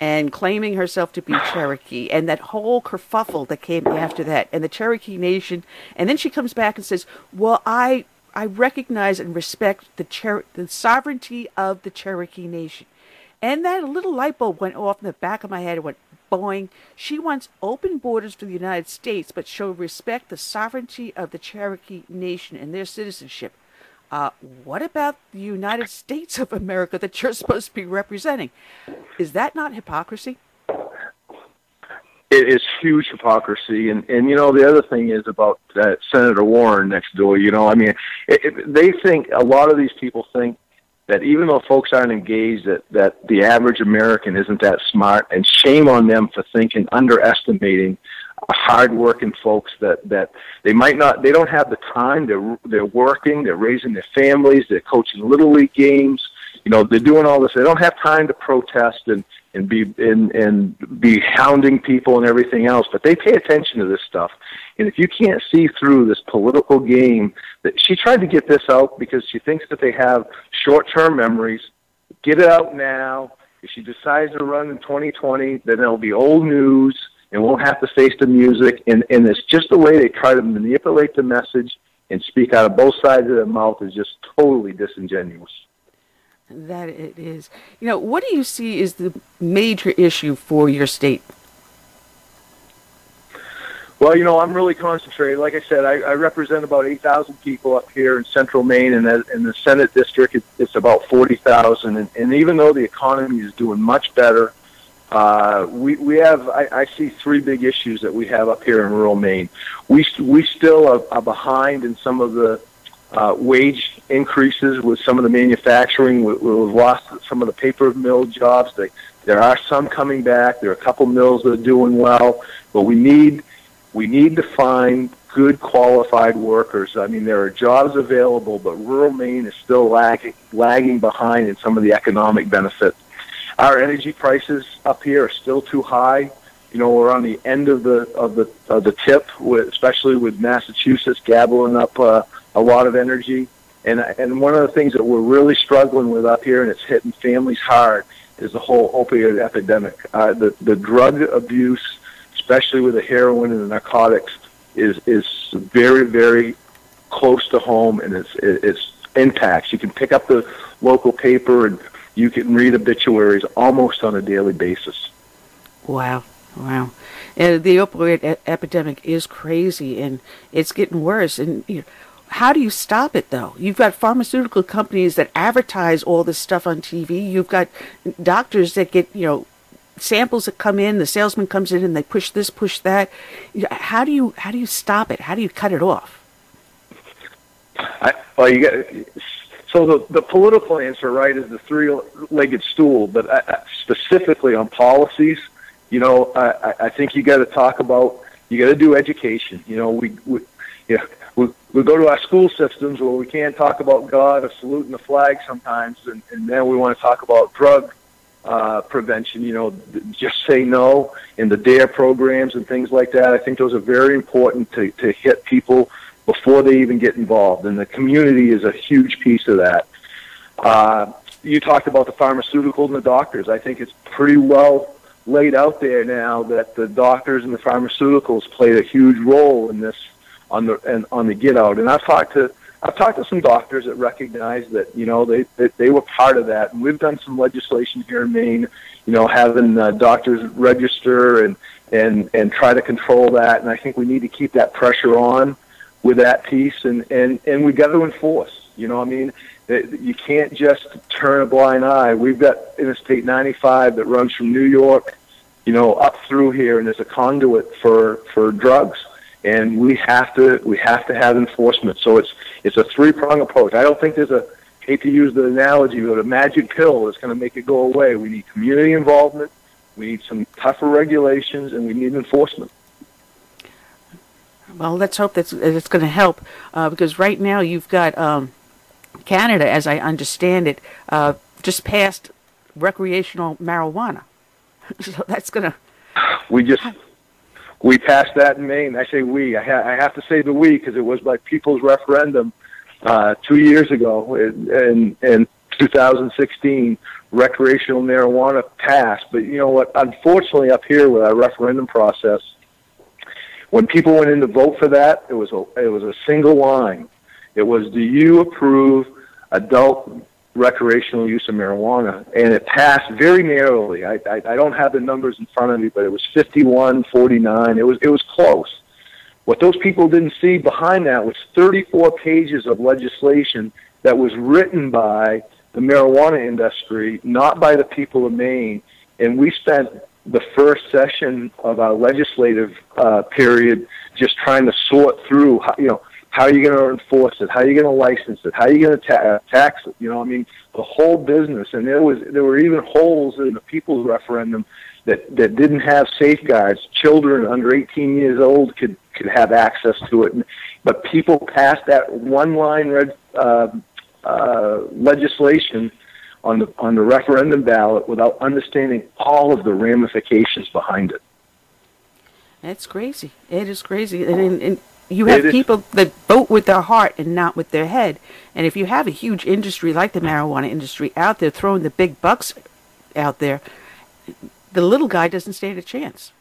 and claiming herself to be Cherokee, and that whole kerfuffle that came after that, and the Cherokee Nation, and then she comes back and says, "Well, I." I recognize and respect the, Cher- the sovereignty of the Cherokee Nation. And that little light bulb went off in the back of my head and went boing. She wants open borders for the United States, but she'll respect the sovereignty of the Cherokee Nation and their citizenship. Uh, what about the United States of America that you're supposed to be representing? Is that not hypocrisy? It is huge hypocrisy, and and you know the other thing is about uh, Senator Warren next door. You know, I mean, it, it, they think a lot of these people think that even though folks aren't engaged, that that the average American isn't that smart, and shame on them for thinking underestimating hardworking folks that that they might not they don't have the time they're they're working they're raising their families they're coaching little league games you know they're doing all this they don't have time to protest and and be and and be hounding people and everything else but they pay attention to this stuff. And if you can't see through this political game that she tried to get this out because she thinks that they have short-term memories. Get it out now. If she decides to run in 2020 then it'll be old news and won't have to face the music. And and it's just the way they try to manipulate the message and speak out of both sides of their mouth is just totally disingenuous. That it is. You know, what do you see is the major issue for your state? Well, you know, I'm really concentrated. Like I said, I, I represent about 8,000 people up here in central Maine, and in the Senate district, it's, it's about 40,000. And, and even though the economy is doing much better, uh, we, we have, I, I see three big issues that we have up here in rural Maine. We, we still are, are behind in some of the uh, wage increases with some of the manufacturing. We, we've lost some of the paper mill jobs. They, there are some coming back. There are a couple mills that are doing well, but we need we need to find good qualified workers. I mean, there are jobs available, but rural Maine is still lagging lagging behind in some of the economic benefits. Our energy prices up here are still too high. You know, we're on the end of the of the of the tip, with, especially with Massachusetts gabbling up uh, a lot of energy. And and one of the things that we're really struggling with up here, and it's hitting families hard, is the whole opioid epidemic. Uh, the the drug abuse, especially with the heroin and the narcotics, is is very very close to home, and it's it's impacts. You can pick up the local paper and you can read obituaries almost on a daily basis. Wow, wow. Uh, the opioid e- epidemic is crazy, and it's getting worse. And you know, how do you stop it, though? You've got pharmaceutical companies that advertise all this stuff on TV. You've got doctors that get, you know, samples that come in. The salesman comes in and they push this, push that. How do you how do you stop it? How do you cut it off? I, well, you got so the the political answer, right, is the three-legged stool. But I, specifically on policies, you know, I, I- I think you got to talk about you got to do education. You know, we, we yeah. We, we go to our school systems where we can't talk about God or saluting the flag sometimes, and, and then we want to talk about drug uh, prevention. You know, just say no in the DARE programs and things like that. I think those are very important to, to hit people before they even get involved, and the community is a huge piece of that. Uh, you talked about the pharmaceuticals and the doctors. I think it's pretty well laid out there now that the doctors and the pharmaceuticals played a huge role in this on the and on the get out. And I've talked to I've talked to some doctors that recognize that you know they that they were part of that, and we've done some legislation here in Maine, you know, having uh, doctors register and and and try to control that. And I think we need to keep that pressure on with that piece, and and and we got to enforce. You know, I mean, you can't just turn a blind eye. We've got Interstate 95 that runs from New York, you know, up through here, and there's a conduit for for drugs, and we have to we have to have enforcement. So it's it's a three prong approach. I don't think there's a hate to use the analogy, but a magic pill that's going to make it go away. We need community involvement. We need some tougher regulations, and we need enforcement. Well, let's hope that's it's going to help uh, because right now you've got um, Canada, as I understand it, uh, just passed recreational marijuana. so that's going to We just we passed that in Maine. I say we. I, ha- I have to say the we because it was by people's referendum uh, two years ago in, in, in 2016. Recreational marijuana passed, but you know what? Unfortunately, up here with our referendum process, when people went in to vote for that, it was a it was a single line. It was, "Do you approve adult recreational use of marijuana?" And it passed very narrowly. I I, I don't have the numbers in front of me, but it was 51-49. It was it was close. What those people didn't see behind that was 34 pages of legislation that was written by the marijuana industry, not by the people of Maine. And we spent the first session of our legislative uh, period just trying to sort through, how, you know, how are you going to enforce it? How are you going to license it? How are you going to ta- tax it? You know, I mean, the whole business. And there was there were even holes in the people's referendum that that didn't have safeguards. Children under 18 years old could could have access to it, but people passed that one line red, uh, uh, legislation on the on the referendum ballot without understanding all of the ramifications behind it. That's crazy. It is crazy. And, and, and you have people that vote with their heart and not with their head. And if you have a huge industry like the marijuana industry out there throwing the big bucks out there, the little guy doesn't stand a chance.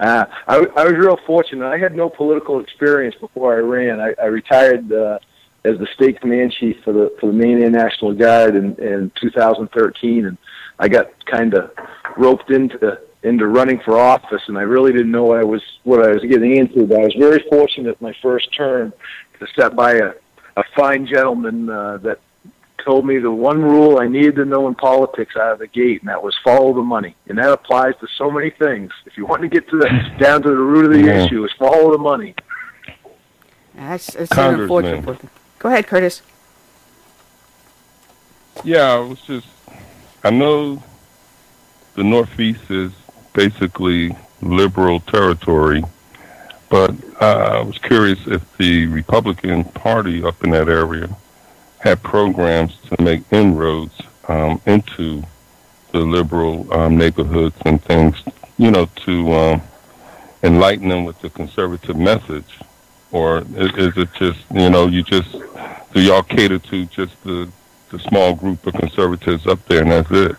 Uh, I, I was real fortunate. I had no political experience before I ran. I, I retired uh, as the state command chief for the for the Maine Air National Guard in, in 2013, and I got kind of roped into into running for office, and I really didn't know what I was what I was getting into. But I was very fortunate my first term to step by a a fine gentleman uh, that told me the one rule I needed to know in politics out of the gate, and that was follow the money. And that applies to so many things. If you want to get to the down to the root of the Yeah. issue, is follow the money. That's, that's an Congressman. unfortunate. Go ahead, Curtis. Yeah, I was just. I know the Northeast is basically liberal territory, but uh, I was curious if the Republican Party up in that area had programs to make inroads um, into the liberal um, neighborhoods and things, you know, to um, enlighten them with the conservative message. Or is, is it just, you know, you just, do y'all cater to just the the small group of conservatives up there, and that's it.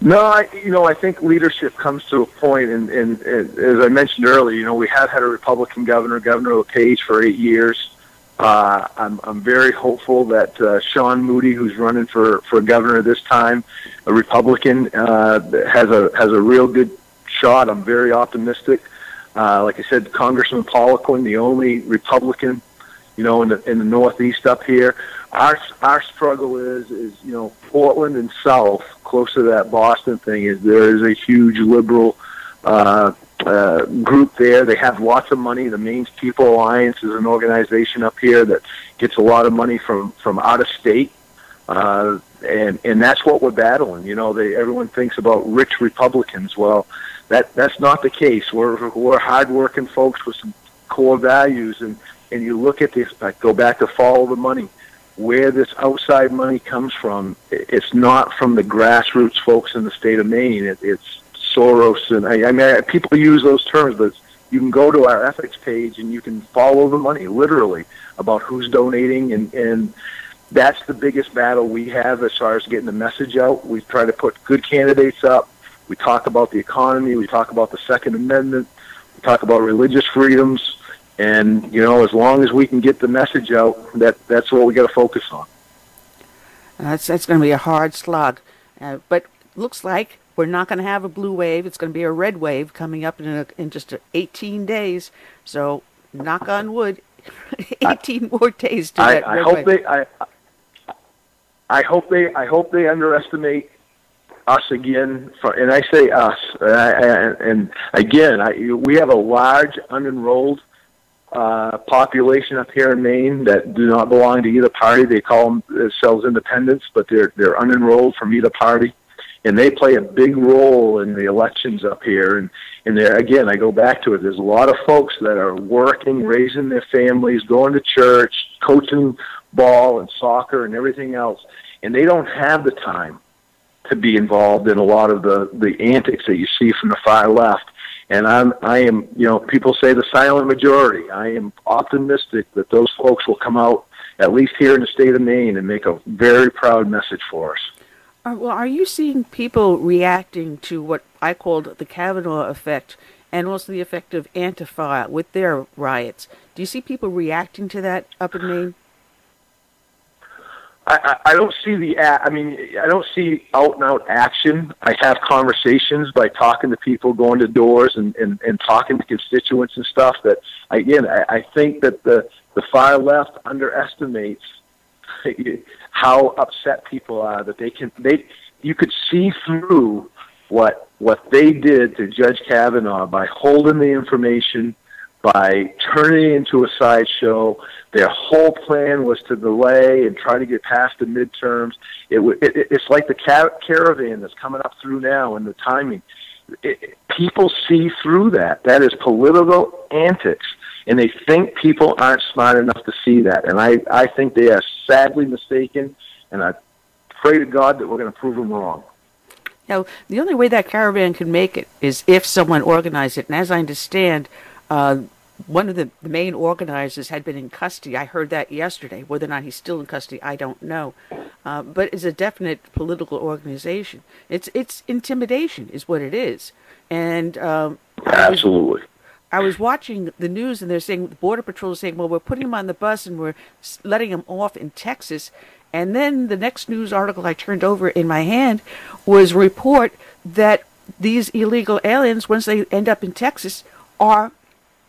No, I, you know, I think leadership comes to a point, and, and, and as I mentioned earlier, you know, we have had a Republican governor, Governor LePage, for eight years. Uh, I'm, I'm very hopeful that uh, Shawn Moody, who's running for, for governor this time, a Republican, uh, has a has a real good shot. I'm very optimistic. Uh, like I said, Congressman Poliquin, the only Republican, you know, in the in the Northeast up here. Our our struggle is is you know Portland and South, close to that Boston thing, is there is a huge liberal uh, uh, group there. They have lots of money. The Maine's People Alliance is an organization up here that gets a lot of money from from out of state. Uh, and and that's what we're battling. You know, they everyone thinks about rich Republicans. Well, that that's not the case. We're we're hardworking folks with some core values, and and you look at this. I go back to follow the money. Where this outside money comes from, it's not from the grassroots folks in the state of Maine. It, it's Soros, and I, I mean, people use those terms, but you can go to our ethics page and you can follow the money literally about who's donating and and that's the biggest battle we have as far as getting the message out. We try to put good candidates up. We talk about the economy. We talk about the Second Amendment. We talk about religious freedoms. And you know, as long as we can get the message out, that that's what we got to focus on. That's that's going to be a hard slog, uh, but looks like we're not going to have a blue wave. It's going to be a red wave coming up in a, in just 18 days. So, knock on wood, 18 more days to I, that I red hope wave. they I, I hope they I hope they underestimate us again. For, and I say us. And, I, and again, I, we have a large unenrolled uh, population up here in Maine that do not belong to either party. They call themselves independents, but they're they're unenrolled from either party, and they play a big role in the elections up here. And and there again, I go back to it. There's a lot of folks that are working, raising their families, going to church, coaching ball and soccer and everything else, and they don't have the time to be involved in a lot of the the antics that you see from the far left. And I'm I am you know people say the silent majority. I am optimistic that those folks will come out at least here in the state of Maine and make a very proud message for us. Uh, well, are you seeing people reacting to what I called the Kavanaugh effect and also the effect of Antifa with their riots? Do you see people reacting to that up in Maine? I, I don't see the I mean I don't see out and out action. I have conversations by talking to people, going to doors, and and, and talking to constituents and stuff. That again, I, I think that the the far left underestimates how upset people are. That they can they you could see through what what they did to Judge Kavanaugh by holding the information, by turning it into a sideshow. Their whole plan was to delay and try to get past the midterms. It, it, it it's like the ca- caravan that's coming up through now and the timing. It- people see through that. That is political antics, and they think people aren't smart enough to see that. And I I think they are sadly mistaken. And I pray to God that we're going to prove them wrong. Now, the only way that caravan can make it is if someone organized it. And as I understand, uh, one of the, the main organizers had been in custody. I heard that yesterday. Whether or not he's still in custody, I don't know. Uh, but it's a definite political organization. It's it's intimidation, is what it is. And um, Absolutely. I was watching the news and they're saying the border patrol is saying, well, we're putting him on the bus and we're letting him off in Texas. And then the next news article I turned over in my hand was a report that these illegal aliens, once they end up in Texas, are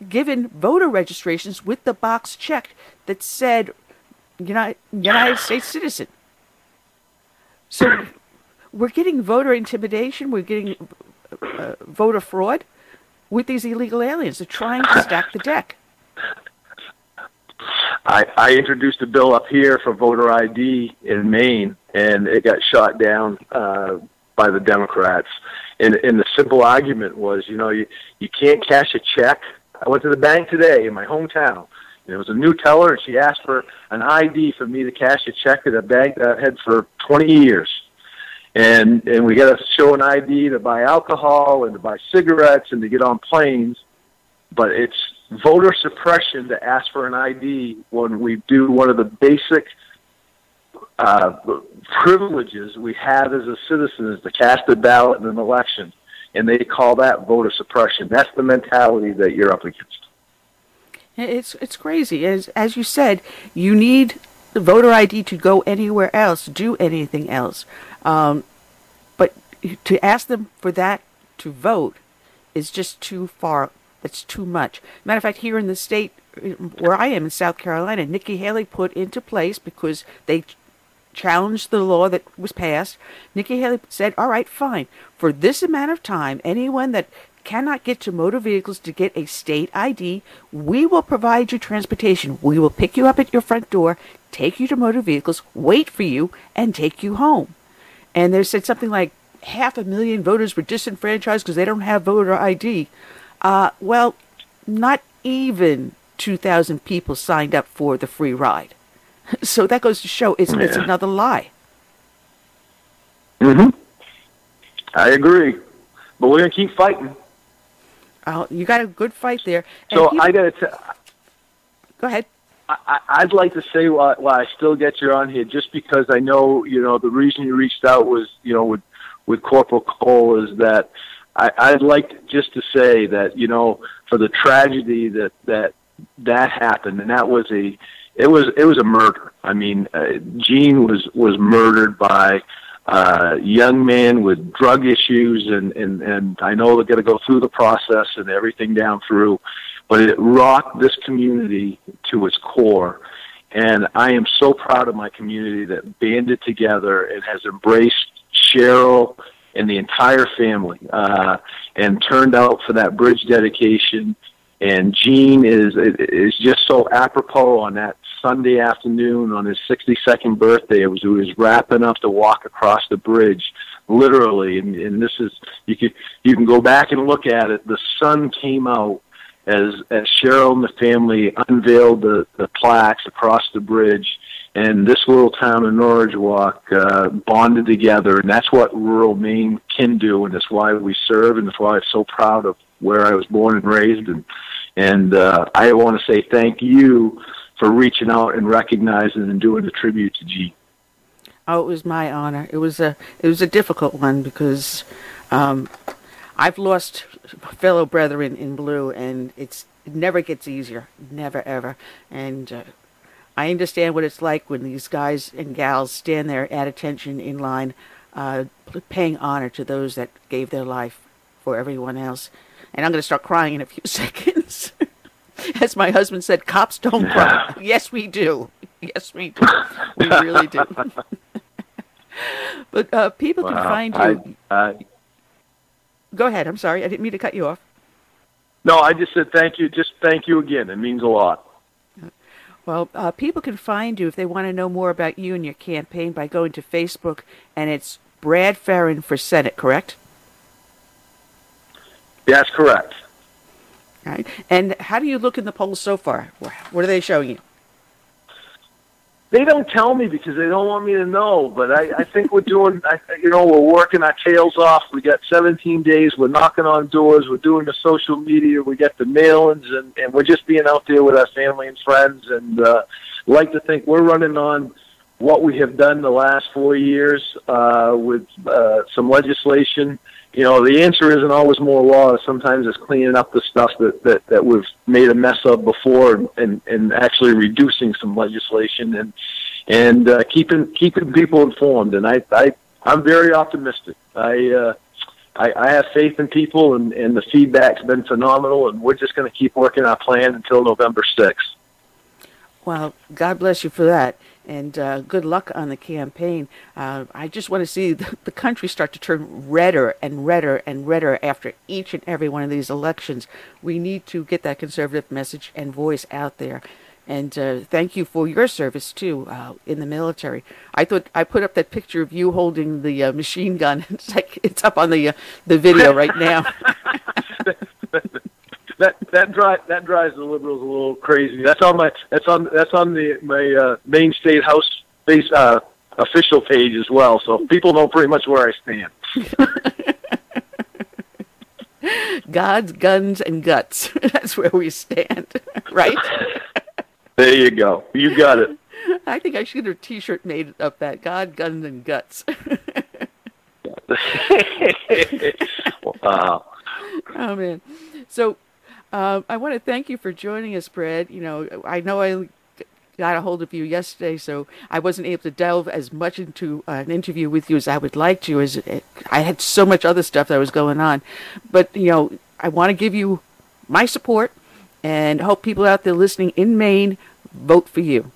given voter registrations with the box checked that said United, United States citizen. So we're getting voter intimidation. We're getting uh, voter fraud with these illegal aliens. They're trying to stack the deck. I, I introduced a bill up here for voter ID in Maine, and it got shot down uh, by the Democrats. And, and the simple argument was, you know, you, you can't cash a check. I went to the bank today in my hometown. And there was a new teller, and she asked for an ID for me to cash a check at a bank that I had for 20 years. And and we got to show an ID to buy alcohol and to buy cigarettes and to get on planes but it's voter suppression to ask for an ID when we do one of the basic uh, privileges we have as a citizen is to cast a ballot in an election, and they call that voter suppression. That's the mentality that you're up against. It's it's crazy. As as you said, you need the voter ID to go anywhere else, do anything else. Um, but to ask them for that to vote is just too far. That's too much. Matter of fact, here in the state uh, where I am in South Carolina, Nikki Haley put into place because they challenged the law that was passed. Nikki Haley said, "All right, fine. For this amount of time, anyone that cannot get to motor vehicles to get a state ID, we will provide you transportation. We will pick you up at your front door, take you to motor vehicles, wait for you, and take you home." And they said something like half a million voters were disenfranchised because they don't have voter ID. Uh, well, not even 2,000 people signed up for the free ride. So that goes to show it's, it's Yeah. another lie. Mm-hmm. I agree, but we're gonna keep fighting. Uh, you got a good fight there. And So I gotta tell. go ahead. I, I- I'd like to say why, why I still get you on here, just because I know you know the reason you reached out was you know with with Corporal Cole is that I, I'd like just to say that you know for the tragedy that that that happened and that was a it was it was a murder. I mean, uh, Gene was was murdered by uh, young man with drug issues, and and and I know they're going to go through the process and everything down through, but it rocked this community to its core. And I am so proud of my community that banded together and has embraced Cheryl and the entire family, uh, and turned out for that bridge dedication. And Gene is is just so apropos on that Sunday afternoon on his 62nd birthday. It was he was wrapping up to walk across the bridge, literally. And, and this is you can you can go back and look at it. The sun came out as as Cheryl and the family unveiled the the plaques across the bridge. And this little town of Norridgewock uh, bonded together, and that's what rural Maine can do, and that's why we serve, and that's why I'm so proud of where I was born and raised. And and uh, I want to say thank you for reaching out and recognizing and doing the tribute to G. Oh, it was my honor. It was a it was a difficult one because um, I've lost fellow brethren in blue, and it's it never gets easier, never ever. And uh, I understand what it's like when these guys and gals stand there at attention in line, uh, paying honor to those that gave their life for everyone else. And I'm going to start crying in a few seconds. As my husband said, cops don't cry. Yes, we do. Yes, we do. We really do. but uh, people can find you. I, uh, Go ahead. I'm sorry. I didn't mean to cut you off. no, I just said thank you. Just thank you again. It means a lot. Well, uh, people can find you if they want to know more about you and your campaign by going to Facebook, and it's Brad Farrin for Senate, correct? That's correct. Right. And how do you look in the polls so far? What are they showing you? They don't tell me because they don't want me to know. But I, I think we're doing. I, you know, we're working our tails off. We got 17 days. We're knocking on doors. We're doing the social media. We got the mailings, and and we're just being out there with our family and friends. And uh, like to think we're running on what we have done the last four years uh, with uh, some legislation you know, the answer isn't always more law. Sometimes it's cleaning up the stuff that, that, that we've made a mess of before and, and actually reducing some legislation and, and uh, keeping, keeping people informed. And I, I, I'm very optimistic. I, uh, I, I have faith in people and, and the feedback's been phenomenal and we're just going to keep working our plan until November 6th. Well, God bless you for that and uh, good luck on the campaign. Uh, I just want to see the, the, country start to turn redder and redder and redder after each and every one of these elections. We need to get that conservative message and voice out there. And uh, thank you for your service too uh, in the military. I thought I put up that picture of you holding the uh, machine gun. It's like it's up on the uh, the video right now. that drive that drives the liberals a little crazy. That's on my that's on that's on the my uh, Maine State House base uh, official page as well. So people know pretty much where I stand. God's guns and guts. That's where we stand, right? there you go. You got it. I think I should have a T-shirt made of that. God, guns, and guts. wow. Oh man. So uh, I want to thank you for joining us, Brad. You know, I know I got a hold of you yesterday, so I wasn't able to delve as much into uh, an interview with you as I would like to, as it, I had so much other stuff that was going on. But you know, I want to give you my support and hope people out there listening in Maine vote for you.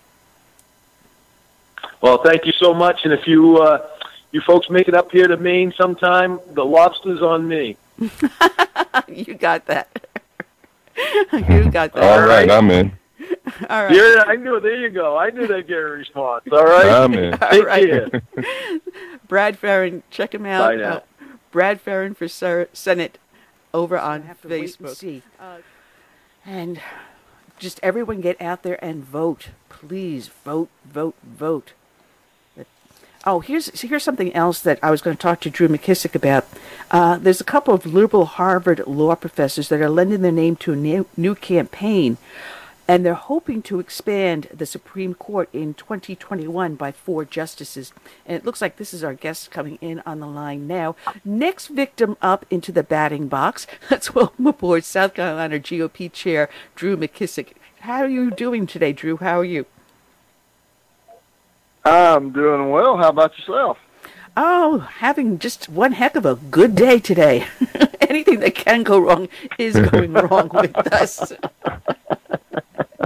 Well, thank you so much, and if you uh, you folks make it up here to Maine sometime, the lobster's on me. you got that. you got that. All right, I'm in. All right. Yeah, I knew. There you go. I knew they'd get a response. All right. I'm in. Take care. Brad Farrin, check him out. Bye now. Uh, Brad Farrin for Ser- Senate over on have to wait and Facebook. see. Uh, and just everyone get out there and vote. Please vote, vote, vote. Oh, here's here's something else that I was going to talk to Drew McKissick about. Uh, there's a couple of liberal Harvard law professors that are lending their name to a new, new campaign, and they're hoping to expand the Supreme Court in 2021 by four justices. And it looks like this is our guest coming in on the line now. Next victim up into the batting box. Let's welcome aboard South Carolina GOP Chair Drew McKissick. How are you doing today, Drew? How are you? I'm doing well. How about yourself? Oh, having just one heck of a good day today. Anything that can go wrong is going wrong with us.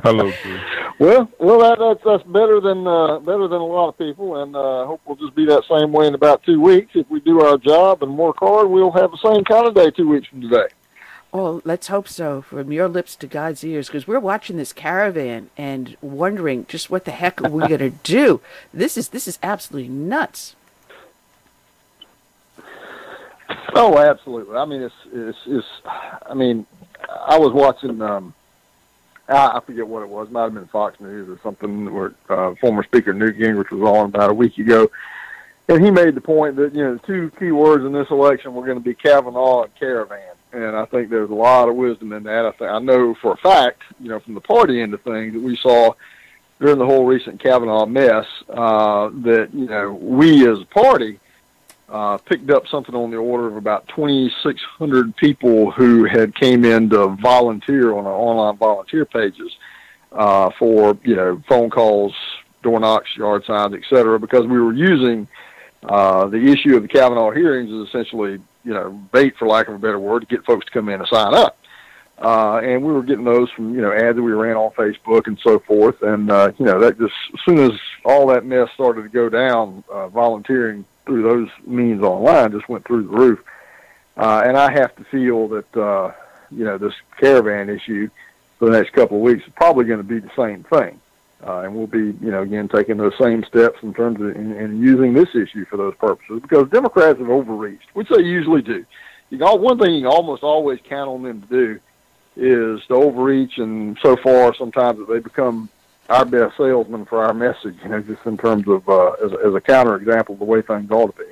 Hello. Well, well, that, that's that's better than uh, better than a lot of people, and uh, I hope we'll just be that same way in about two weeks. If we do our job and work hard, we'll have the same kind of day two weeks from today. Well, let's hope so. From your lips to God's ears, because we're watching this caravan and wondering just what the heck are we going to do. This is this is absolutely nuts. Oh, absolutely. I mean, it's it's, it's I mean, I was watching. um I I forget what it was. It Might have been Fox News or something. Where uh, former Speaker Newt Gingrich was on about a week ago, and he made the point that you know the two key words in this election were going to be Kavanaugh and caravan. And I think there's a lot of wisdom in that. I think I know for a fact, you know, from the party end of things that we saw during the whole recent Kavanaugh mess, uh, that you know we as a party uh, picked up something on the order of about 2,600 people who had came in to volunteer on our online volunteer pages uh, for you know phone calls, door knocks, yard signs, et cetera, because we were using uh, the issue of the Kavanaugh hearings is essentially you know bait, for lack of a better word, to get folks to come in and sign up. Uh, and we were getting those from you know ads that we ran on Facebook and so forth, and uh, you know that just as soon as all that mess started to go down, uh, volunteering through those means online just went through the roof. Uh, and I have to feel that, uh, you know, this caravan issue for the next couple of weeks is probably going to be the same thing. Uh, and we'll be, you know, again, taking those same steps in terms of in, in using this issue for those purposes because Democrats have overreached, which they usually do. You know, one thing you can almost always count on them to do is to overreach, and so far sometimes they become our best salesman for our message. You know, just in terms of uh, as, as a counter example of the way things ought to be.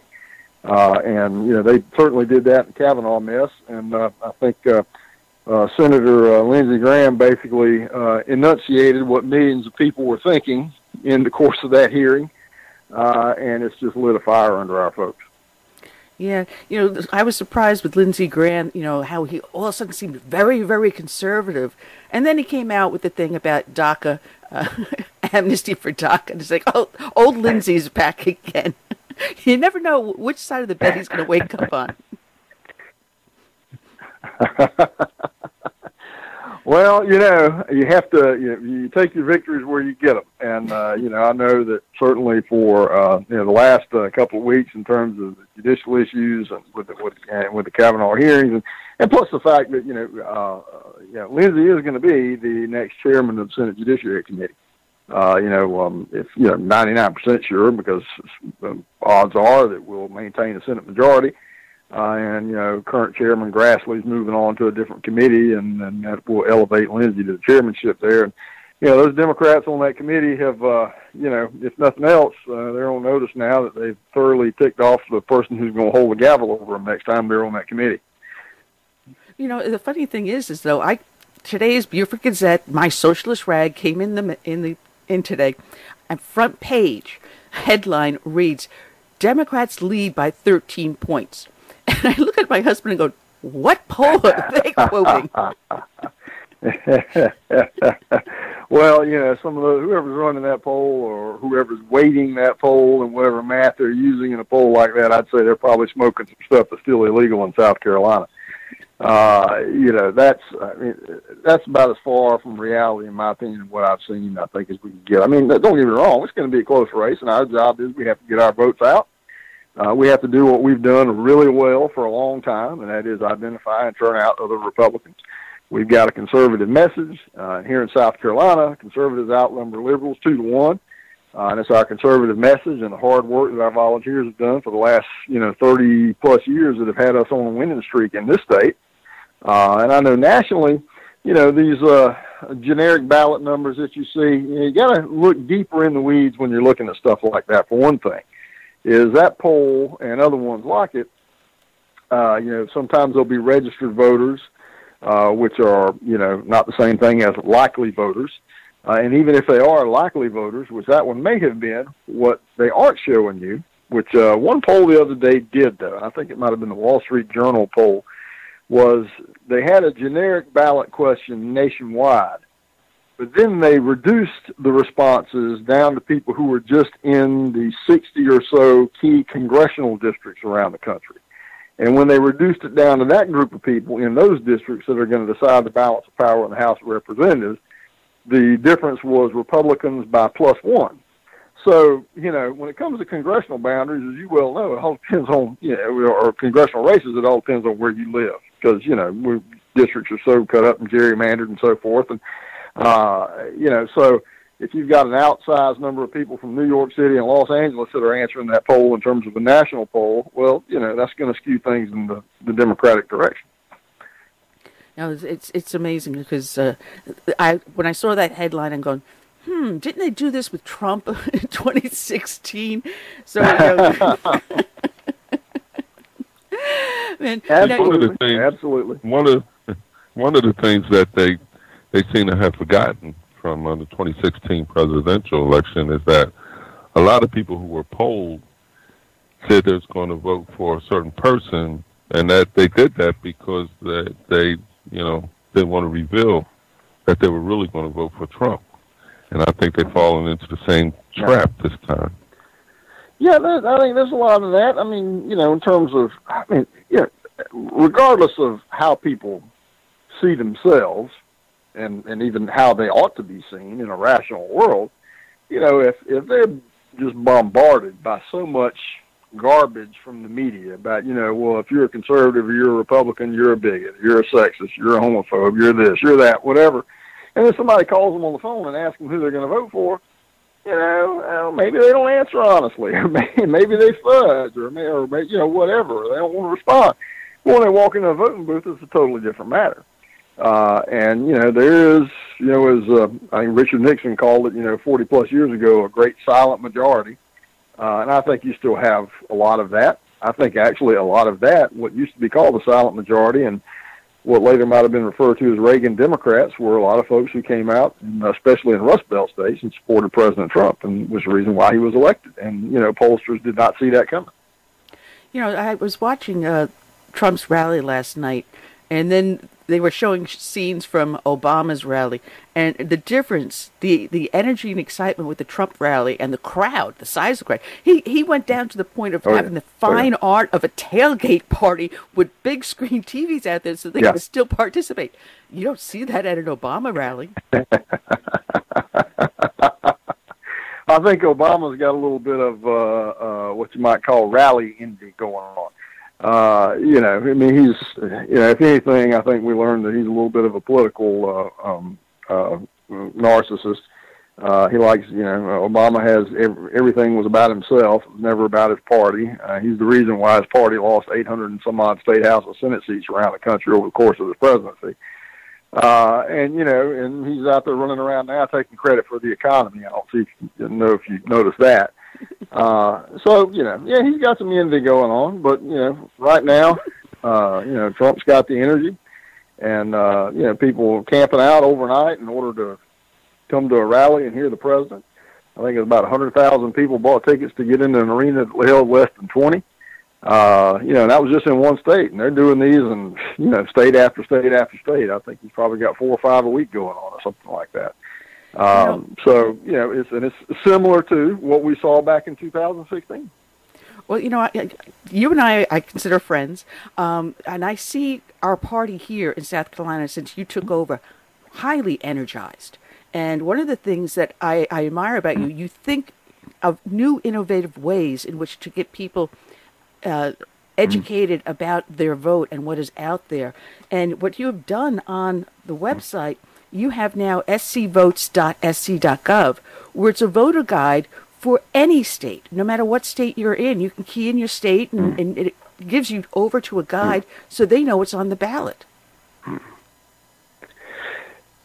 Uh, and you know, they certainly did that in Kavanaugh mess, and uh, I think. Uh, uh, Senator uh, Lindsey Graham basically uh, enunciated what millions of people were thinking in the course of that hearing, uh, and it's just lit a fire under our folks. Yeah, you know, I was surprised with Lindsey Graham, you know, how he all of a sudden seemed very, very conservative. And then he came out with the thing about DACA, uh, amnesty for DACA. And it's like, oh, old Lindsey's back again. you never know which side of the bed he's going to wake up on. well, you know, you have to you, you take your victories where you get them, and uh, you know, I know that certainly for uh, you know the last uh, couple of weeks in terms of the judicial issues and with the, with and with the Kavanaugh hearings, and, and plus the fact that you know, uh, you know, Lindsey is going to be the next chairman of the Senate Judiciary Committee. Uh, you know, um, if you know, 99% sure because um, odds are that we'll maintain the Senate majority. Uh, and you know, current chairman Grassley's moving on to a different committee, and, and that will elevate Lindsey to the chairmanship there. And you know, those Democrats on that committee have, uh, you know, if nothing else, uh, they're on notice now that they've thoroughly ticked off the person who's going to hold the gavel over them next time they're on that committee. You know, the funny thing is, is though I today's Beaufort Gazette, my socialist rag came in the in the in today, and front page headline reads, "Democrats lead by 13 points." And I look at my husband and go, what poll are they quoting? well, you know, some of the whoever's running that poll or whoever's weighting that poll and whatever math they're using in a poll like that, I'd say they're probably smoking some stuff that's still illegal in South Carolina. Uh, you know, that's I mean, that's about as far from reality, in my opinion, what I've seen. I think as we can get. I mean, don't get me wrong; it's going to be a close race, and our job is we have to get our votes out uh, we have to do what we've done really well for a long time, and that is identify and turn out other Republicans. We've got a conservative message. Uh, here in South Carolina, conservatives outnumber liberals two to one. Uh, and it's our conservative message and the hard work that our volunteers have done for the last, you know, 30 plus years that have had us on a winning streak in this state. Uh, and I know nationally, you know, these uh, generic ballot numbers that you see, you, know, you got to look deeper in the weeds when you're looking at stuff like that, for one thing is that poll and other ones like it. Uh, you know, sometimes there'll be registered voters, uh, which are you know not the same thing as likely voters. Uh, and even if they are likely voters, which that one may have been, what they aren't showing you, which uh, one poll the other day did, though, I think it might have been the Wall Street Journal poll, was they had a generic ballot question nationwide but then they reduced the responses down to people who were just in the 60 or so key congressional districts around the country. And when they reduced it down to that group of people in those districts that are going to decide the balance of power in the House of Representatives, the difference was Republicans by plus one. So, you know, when it comes to congressional boundaries, as you well know, it all depends on, you know, or congressional races, it all depends on where you live. Because, you know, districts are so cut up and gerrymandered and so forth. And uh, you know, so if you've got an outsized number of people from New York City and Los Angeles that are answering that poll in terms of a national poll, well, you know, that's going to skew things in the, the Democratic direction. Now it's it's amazing because uh, I when I saw that headline, I'm going, hmm, didn't they do this with Trump in 2016? So. You know, Man, absolutely, you know, absolutely. One of one of the things that they they seem to have forgotten from uh, the 2016 presidential election is that a lot of people who were polled said they was going to vote for a certain person, and that they did that because they, they you know, didn't want to reveal that they were really going to vote for Trump. And I think they've fallen into the same trap this time. Yeah, I think there's a lot of that. I mean, you know, in terms of, I mean, yeah, regardless of how people see themselves, and and even how they ought to be seen in a rational world, you know, if if they're just bombarded by so much garbage from the media about, you know, well, if you're a conservative or you're a Republican, you're a bigot, you're a sexist, you're a homophobe, you're this, you're that, whatever. And then somebody calls them on the phone and asks them who they're going to vote for. You know, uh, maybe they don't answer honestly, or maybe, they fudge, or, or maybe, you know, whatever. They don't want to respond. When they walk into a voting booth, it's a totally different matter. Uh, and you know, there is, you know, as uh, I think Richard Nixon called it, you know, 40 plus years ago, a great silent majority. Uh, and I think you still have a lot of that. I think actually a lot of that, what used to be called the silent majority, and what later might have been referred to as Reagan Democrats, were a lot of folks who came out, especially in Rust Belt states, and supported President Trump, and was the reason why he was elected. And you know, pollsters did not see that coming. You know, I was watching uh, Trump's rally last night, and then they were showing scenes from Obama's rally, and the difference, the the energy and excitement with the Trump rally and the crowd, the size of the crowd. He he went down to the point of Oh, yeah. having the Oh, yeah. fine art of a tailgate party with big screen TVs out there, so they Yeah. can still participate. You don't see that at an Obama rally. I think Obama's got a little bit of uh, uh, what you might call rally envy going on. Uh, you know, I mean, he's, you know, if anything, I think we learned that he's a little bit of a political uh, um, uh, narcissist. Uh, he likes, you know, Obama has every, everything was about himself, never about his party. Uh, he's the reason why his party lost 800 and some odd state house and senate seats around the country over the course of his presidency. Uh, and you know, and he's out there running around now taking credit for the economy. I don't see if you know if you noticed that. Uh, so you know, yeah, he's got some envy going on, but you know, right now, uh, you know, Trump's got the energy, and uh, you know, people camping out overnight in order to come to a rally and hear the president. I think it's about a 100,000 people bought tickets to get into an arena that held less than 20. Uh, you know, and that was just in one state, and they're doing these in, you know, state after state after state. I think he's probably got four or five a week going on or something like that. Um, so, you know, it's, and it's similar to what we saw back in 2016. Well, you know, I, I- you and I, I consider friends, um, and I see our party here in South Carolina since you took over highly energized. And one of the things that I, I admire about you, you think of new innovative ways in which to get people uh, educated about their vote and what is out there. And what you have done on the website, you have now scvotes.sc.gov, where it's a voter guide for any state, no matter what state you're in. You can key in your state, and, hmm. and it gives you over to a guide so they know it's on the ballot. Hmm.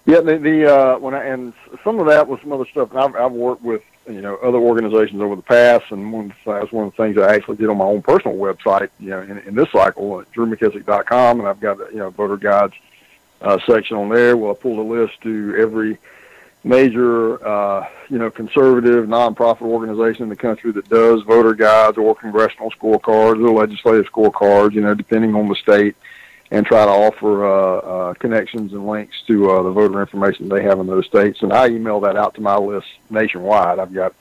Yeah, the, the uh, when I, and some of that was some other stuff. I've, I've worked with you know other organizations over the past, and one that's one of the things I actually did on my own personal website. You know, in, in this cycle, uh, at drewmckissick.com, and I've got you know voter guides uh, section on there. Well, I pulled a list to every major uh, you know conservative nonprofit organization in the country that does voter guides or congressional scorecards or legislative scorecards. You know, depending on the state and try to offer uh, uh, connections and links to uh, the voter information they have in those states. And I email that out to my list nationwide. I've got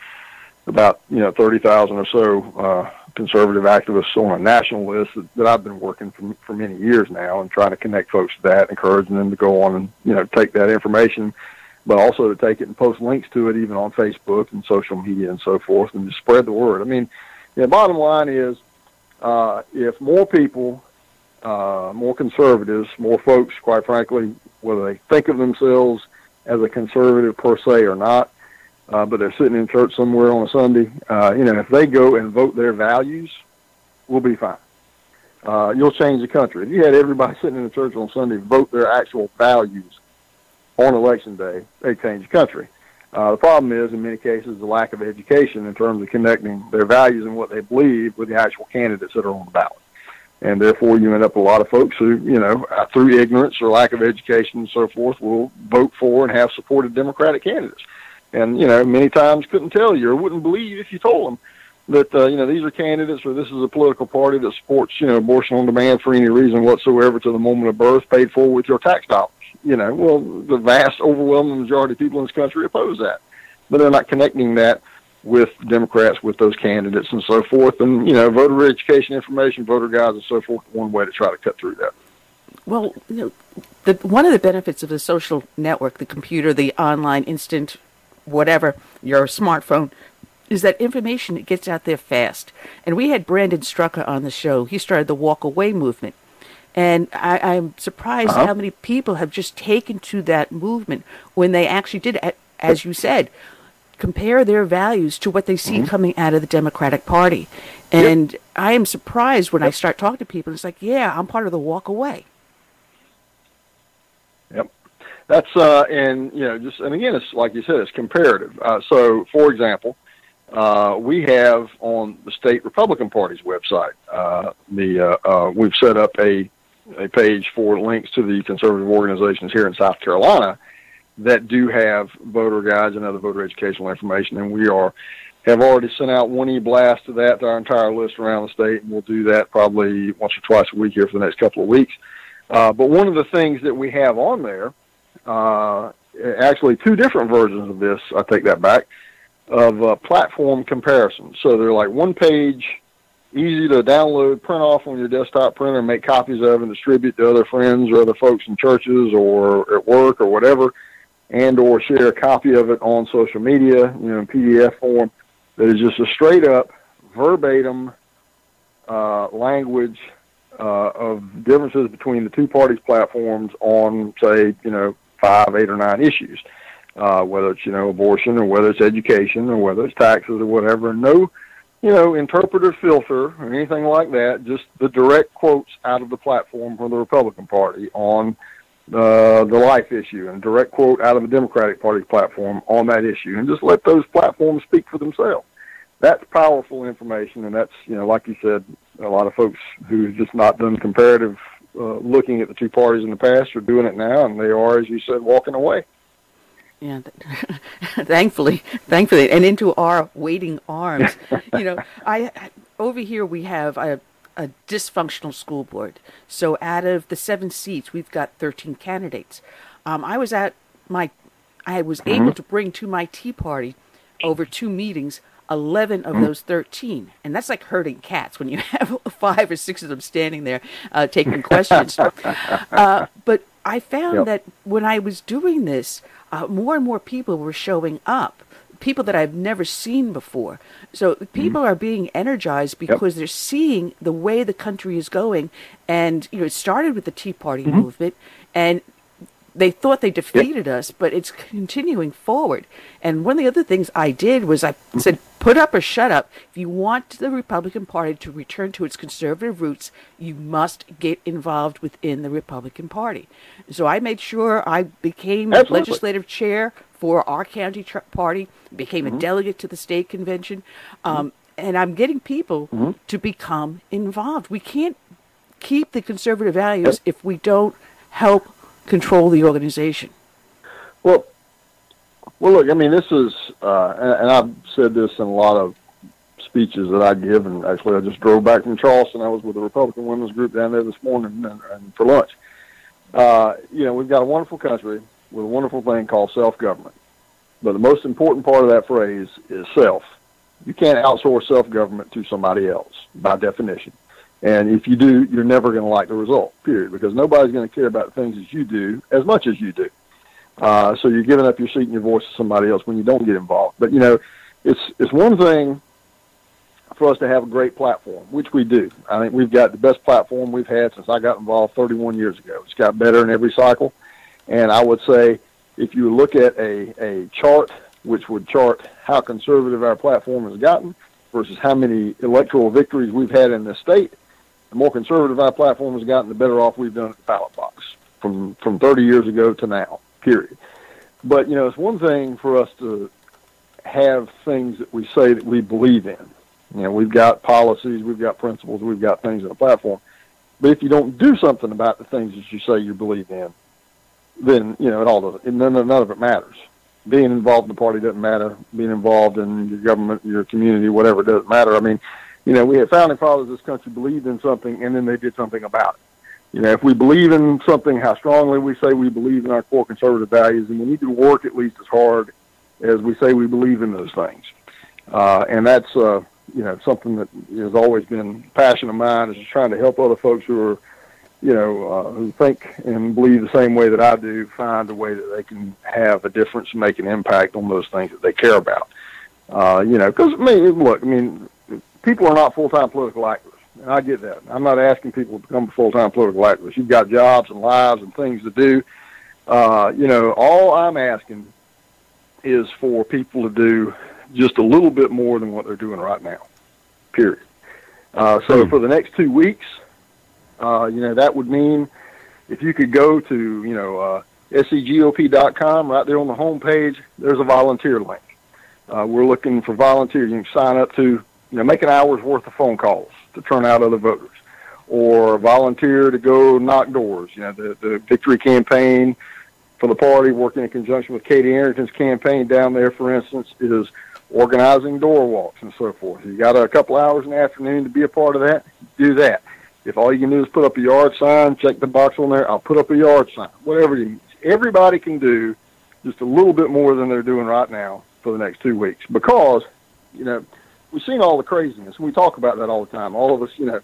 about you know thirty thousand or so uh, conservative activists on a national list that, that I've been working for for many years now, and trying to connect folks to that, encouraging them to go on and you know take that information. But also to take it and post links to it, even on Facebook and social media and so forth, and just spread the word. I mean, the bottom line is, uh, if more people uh, more conservatives, more folks, quite frankly, whether they think of themselves as a conservative per se or not, uh, but they're sitting in church somewhere on a Sunday, uh, you know, if they go and vote their values, we'll be fine. Uh, you'll change the country. If you had everybody sitting in the church on Sunday vote their actual values on election day, they change the country. Uh, the problem is, in many cases, the lack of education in terms of connecting their values and what they believe with the actual candidates that are on the ballot and therefore you end up a lot of folks who, you know, uh, through ignorance or lack of education and so forth, will vote for and have supported Democratic candidates. And you know, many times couldn't tell you or wouldn't believe if you told them that uh, you know these are candidates or this is a political party that supports you know abortion on demand for any reason whatsoever to the moment of birth, paid for with your tax dollars. You know, well, the vast overwhelming majority of people in this country oppose that, but they're not connecting that with Democrats, with those candidates and so forth. And, you know, voter education information, voter guides and so forth, one way to try to cut through that. Well, you know, the, one of the benefits of the social network, the computer, the online instant, whatever, your smartphone, is that information it gets out there fast. And we had Brandon Straka on the show. He started the Walk Away movement. And I, I'm surprised Uh-huh. how many people have just taken to that movement when they actually did, as you said, compare their values to what they see coming out of the Democratic Party. And I am surprised when I start talking to people. It's like, yeah, I'm part of the Walk Away. That's uh, and you know just and again it's like you said it's comparative. Uh, so for example, uh, we have on the state Republican Party's website uh, the uh, uh, we've set up a a page for links to the conservative organizations here in South Carolina that do have voter guides and other voter educational information, and we are have already sent out one e-blast to that to our entire list around the state, and we'll do that probably once or twice a week here for the next couple of weeks. Uh, but one of the things that we have on there, uh, actually two different versions of this, I take that back, of uh, platform comparisons. So they're like one page, easy to download, print off on your desktop printer, make copies of and distribute to other friends or other folks in churches or at work or whatever, and or share a copy of it on social media, you know, in PDF form that is just a straight up verbatim uh, language uh, of differences between the two parties' platforms on, say, you know, five, eight, or nine issues, uh, whether it's you know abortion or whether it's education or whether it's taxes or whatever. No, you know, interpreter filter or anything like that. Just the direct quotes out of the platform from the Republican Party on the the life issue, and direct quote out of the Democratic Party platform on that issue, and just let those platforms speak for themselves. That's powerful information, and that's you know, like you said, a lot of folks who've just not done comparative uh, looking at the two parties in the past are doing it now, and they are, as you said, walking away. Yeah, thankfully, thankfully, and into our waiting arms. you know, I over here we have a, a dysfunctional school board. So out of the seven seats, we've got thirteen candidates. Um, I was at my, I was Mm-hmm. able to bring to my tea party over two meetings 11 Mm-hmm. of those 13 and that's like herding cats when you have five or six of them standing there uh, taking questions. Uh, but i found Yep. that when i was doing this uh, more and more people were showing up. People that i've never seen before. So people are being energized because they're seeing the way the country is going. And you know it started with the tea party movement. And they thought they defeated us, but it's continuing forward. And one of the other things I did was I mm-hmm. said, put up or shut up. If you want the Republican Party to return to its conservative roots, you must get involved within the Republican Party. So I made sure I became Absolutely. legislative chair for our county tr- party, became a mm-hmm. delegate to the state convention, um, mm-hmm. and I'm getting people to become involved. We can't keep the conservative values if we don't help control the organization. Well, well, look. I mean, this is, uh, and, and I've said this in a lot of speeches that I give, and actually, I just drove back from Charleston. I was with the Republican Women's Group down there this morning and, and for lunch. Uh, you know, we've got a wonderful country with a wonderful thing called self-government, but the most important part of that phrase is self. You can't outsource self-government to somebody else by definition. And if you do, you're never going to like the result, period, because nobody's going to care about things as you do as much as you do. Uh, so you're giving up your seat and your voice to somebody else when you don't get involved. But you know, it's it's one thing for us to have a great platform, which we do. I think we've got the best platform we've had since I got involved 31 years ago. It's got better in every cycle, and I would say if you look at a a chart which would chart how conservative our platform has gotten versus how many electoral victories we've had in the state, the more conservative our platform has gotten, the better off we've done at the ballot box from from 30 years ago to now. Period. But you know, it's one thing for us to have things that we say that we believe in. You know, we've got policies, we've got principles, we've got things in the platform. But if you don't do something about the things that you say you believe in, then you know it all doesn't. None, none of it matters. Being involved in the party doesn't matter. Being involved in your government, your community, whatever, doesn't matter. I mean, you know, we had founding fathers of this country believed in something, and then they did something about it. You know, if we believe in something, how strongly we say we believe in our core conservative values, and we need to work at least as hard as we say we believe in those things. Uh, and that's, uh, you know, something that has always been passion of mine is trying to help other folks who are, you know, uh, who think and believe the same way that I do, find a way that they can have a difference and make an impact on those things that they care about. Uh, you know, because, I mean, look, I mean, people are not full-time political activists. And I get that. I'm not asking people to become full-time political activists. You've got jobs and lives and things to do. Uh, you know, all I'm asking is for people to do just a little bit more than what they're doing right now. Period. Uh, so for the next two weeks, uh, you know, that would mean if you could go to, you know, uh, scgop.com. Right there on the home page, there's a volunteer link. Uh, we're looking for volunteers. You can sign up to, you know, make an hour's worth of phone calls to turn out other voters, or volunteer to go knock doors. You know, the the victory campaign for the party, working in conjunction with Katie Arrington's campaign down there, for instance, is organizing door walks and so forth. You got a couple hours in the afternoon to be a part of that. Do that. If all you can do is put up a yard sign, check the box on there. I'll put up a yard sign. Whatever you. Everybody can do just a little bit more than they're doing right now for the next two weeks because, you know, we've seen all the craziness. We talk about that all the time. All of us, you know,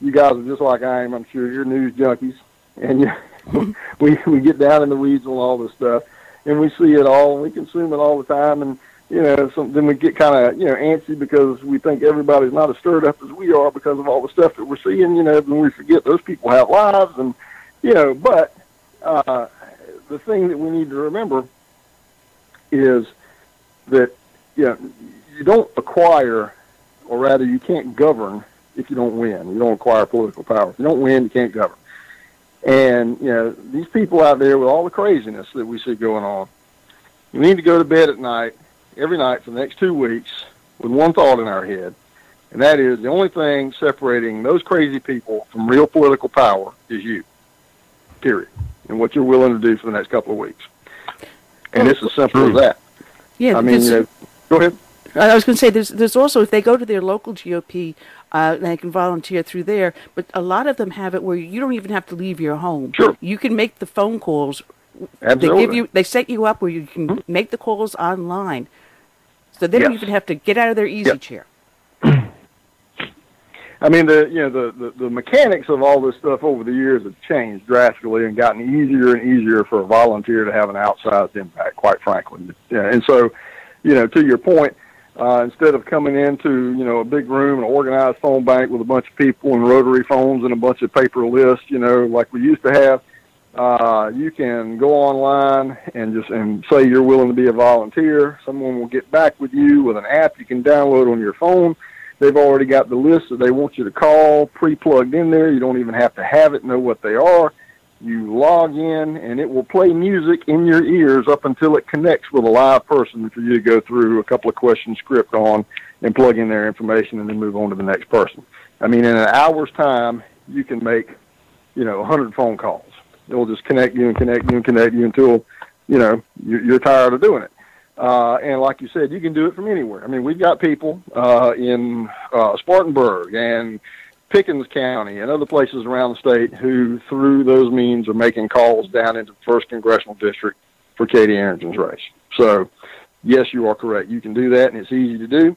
you guys are just like I am. I'm sure you're news junkies, and you, we we get down in the weeds on all this stuff, and we see it all, and we consume it all the time, and you know, so then we get kind of you know antsy because we think everybody's not as stirred up as we are because of all the stuff that we're seeing. You know, then we forget those people have lives, and you know, but uh, the thing that we need to remember is that you know, you don't acquire, or rather, you can't govern if you don't win. You don't acquire political power. If you don't win, you can't govern. And you know, these people out there with all the craziness that we see going on, we need to go to bed at night, every night for the next two weeks, with one thought in our head, and that is the only thing separating those crazy people from real political power is you. Period. And what you're willing to do for the next couple of weeks. And it's as simple as that. Yeah, I mean, you know, go ahead. I was going to say there's there's also if they go to their local GOP, uh, they can volunteer through there. But a lot of them have it where you don't even have to leave your home. Sure. You can make the phone calls. They Absolutely. give you they set you up where you can make the calls online, so they don't even have to get out of their easy Yep. chair. I mean, the you know the, the the mechanics of all this stuff over the years have changed drastically and gotten easier and easier for a volunteer to have an outsized impact. Quite frankly, yeah. And so, you know, to your point, uh, instead of coming into you know a big room, an organized phone bank with a bunch of people and rotary phones and a bunch of paper lists, you know, like we used to have, uh, you can go online and just and say you're willing to be a volunteer. Someone will get back with you with an app you can download on your phone. They've already got the list that they want you to call pre-plugged in there. You don't even have to have it, know what they are. You log in, and it will play music in your ears up until it connects with a live person for you to go through a couple of question script on and plug in their information and then move on to the next person. I mean, in an hour's time, you can make, you know, 100 phone calls. It'll just connect you and connect you and connect you until, you know, you're, tired of doing it. Uh, and like you said, you can do it from anywhere. I mean, we've got people uh, in uh, Spartanburg and Pickens County and other places around the state who, through those means, are making calls down into the first congressional district for Katie Arrington's race. So, yes, you are correct. You can do that, and it's easy to do.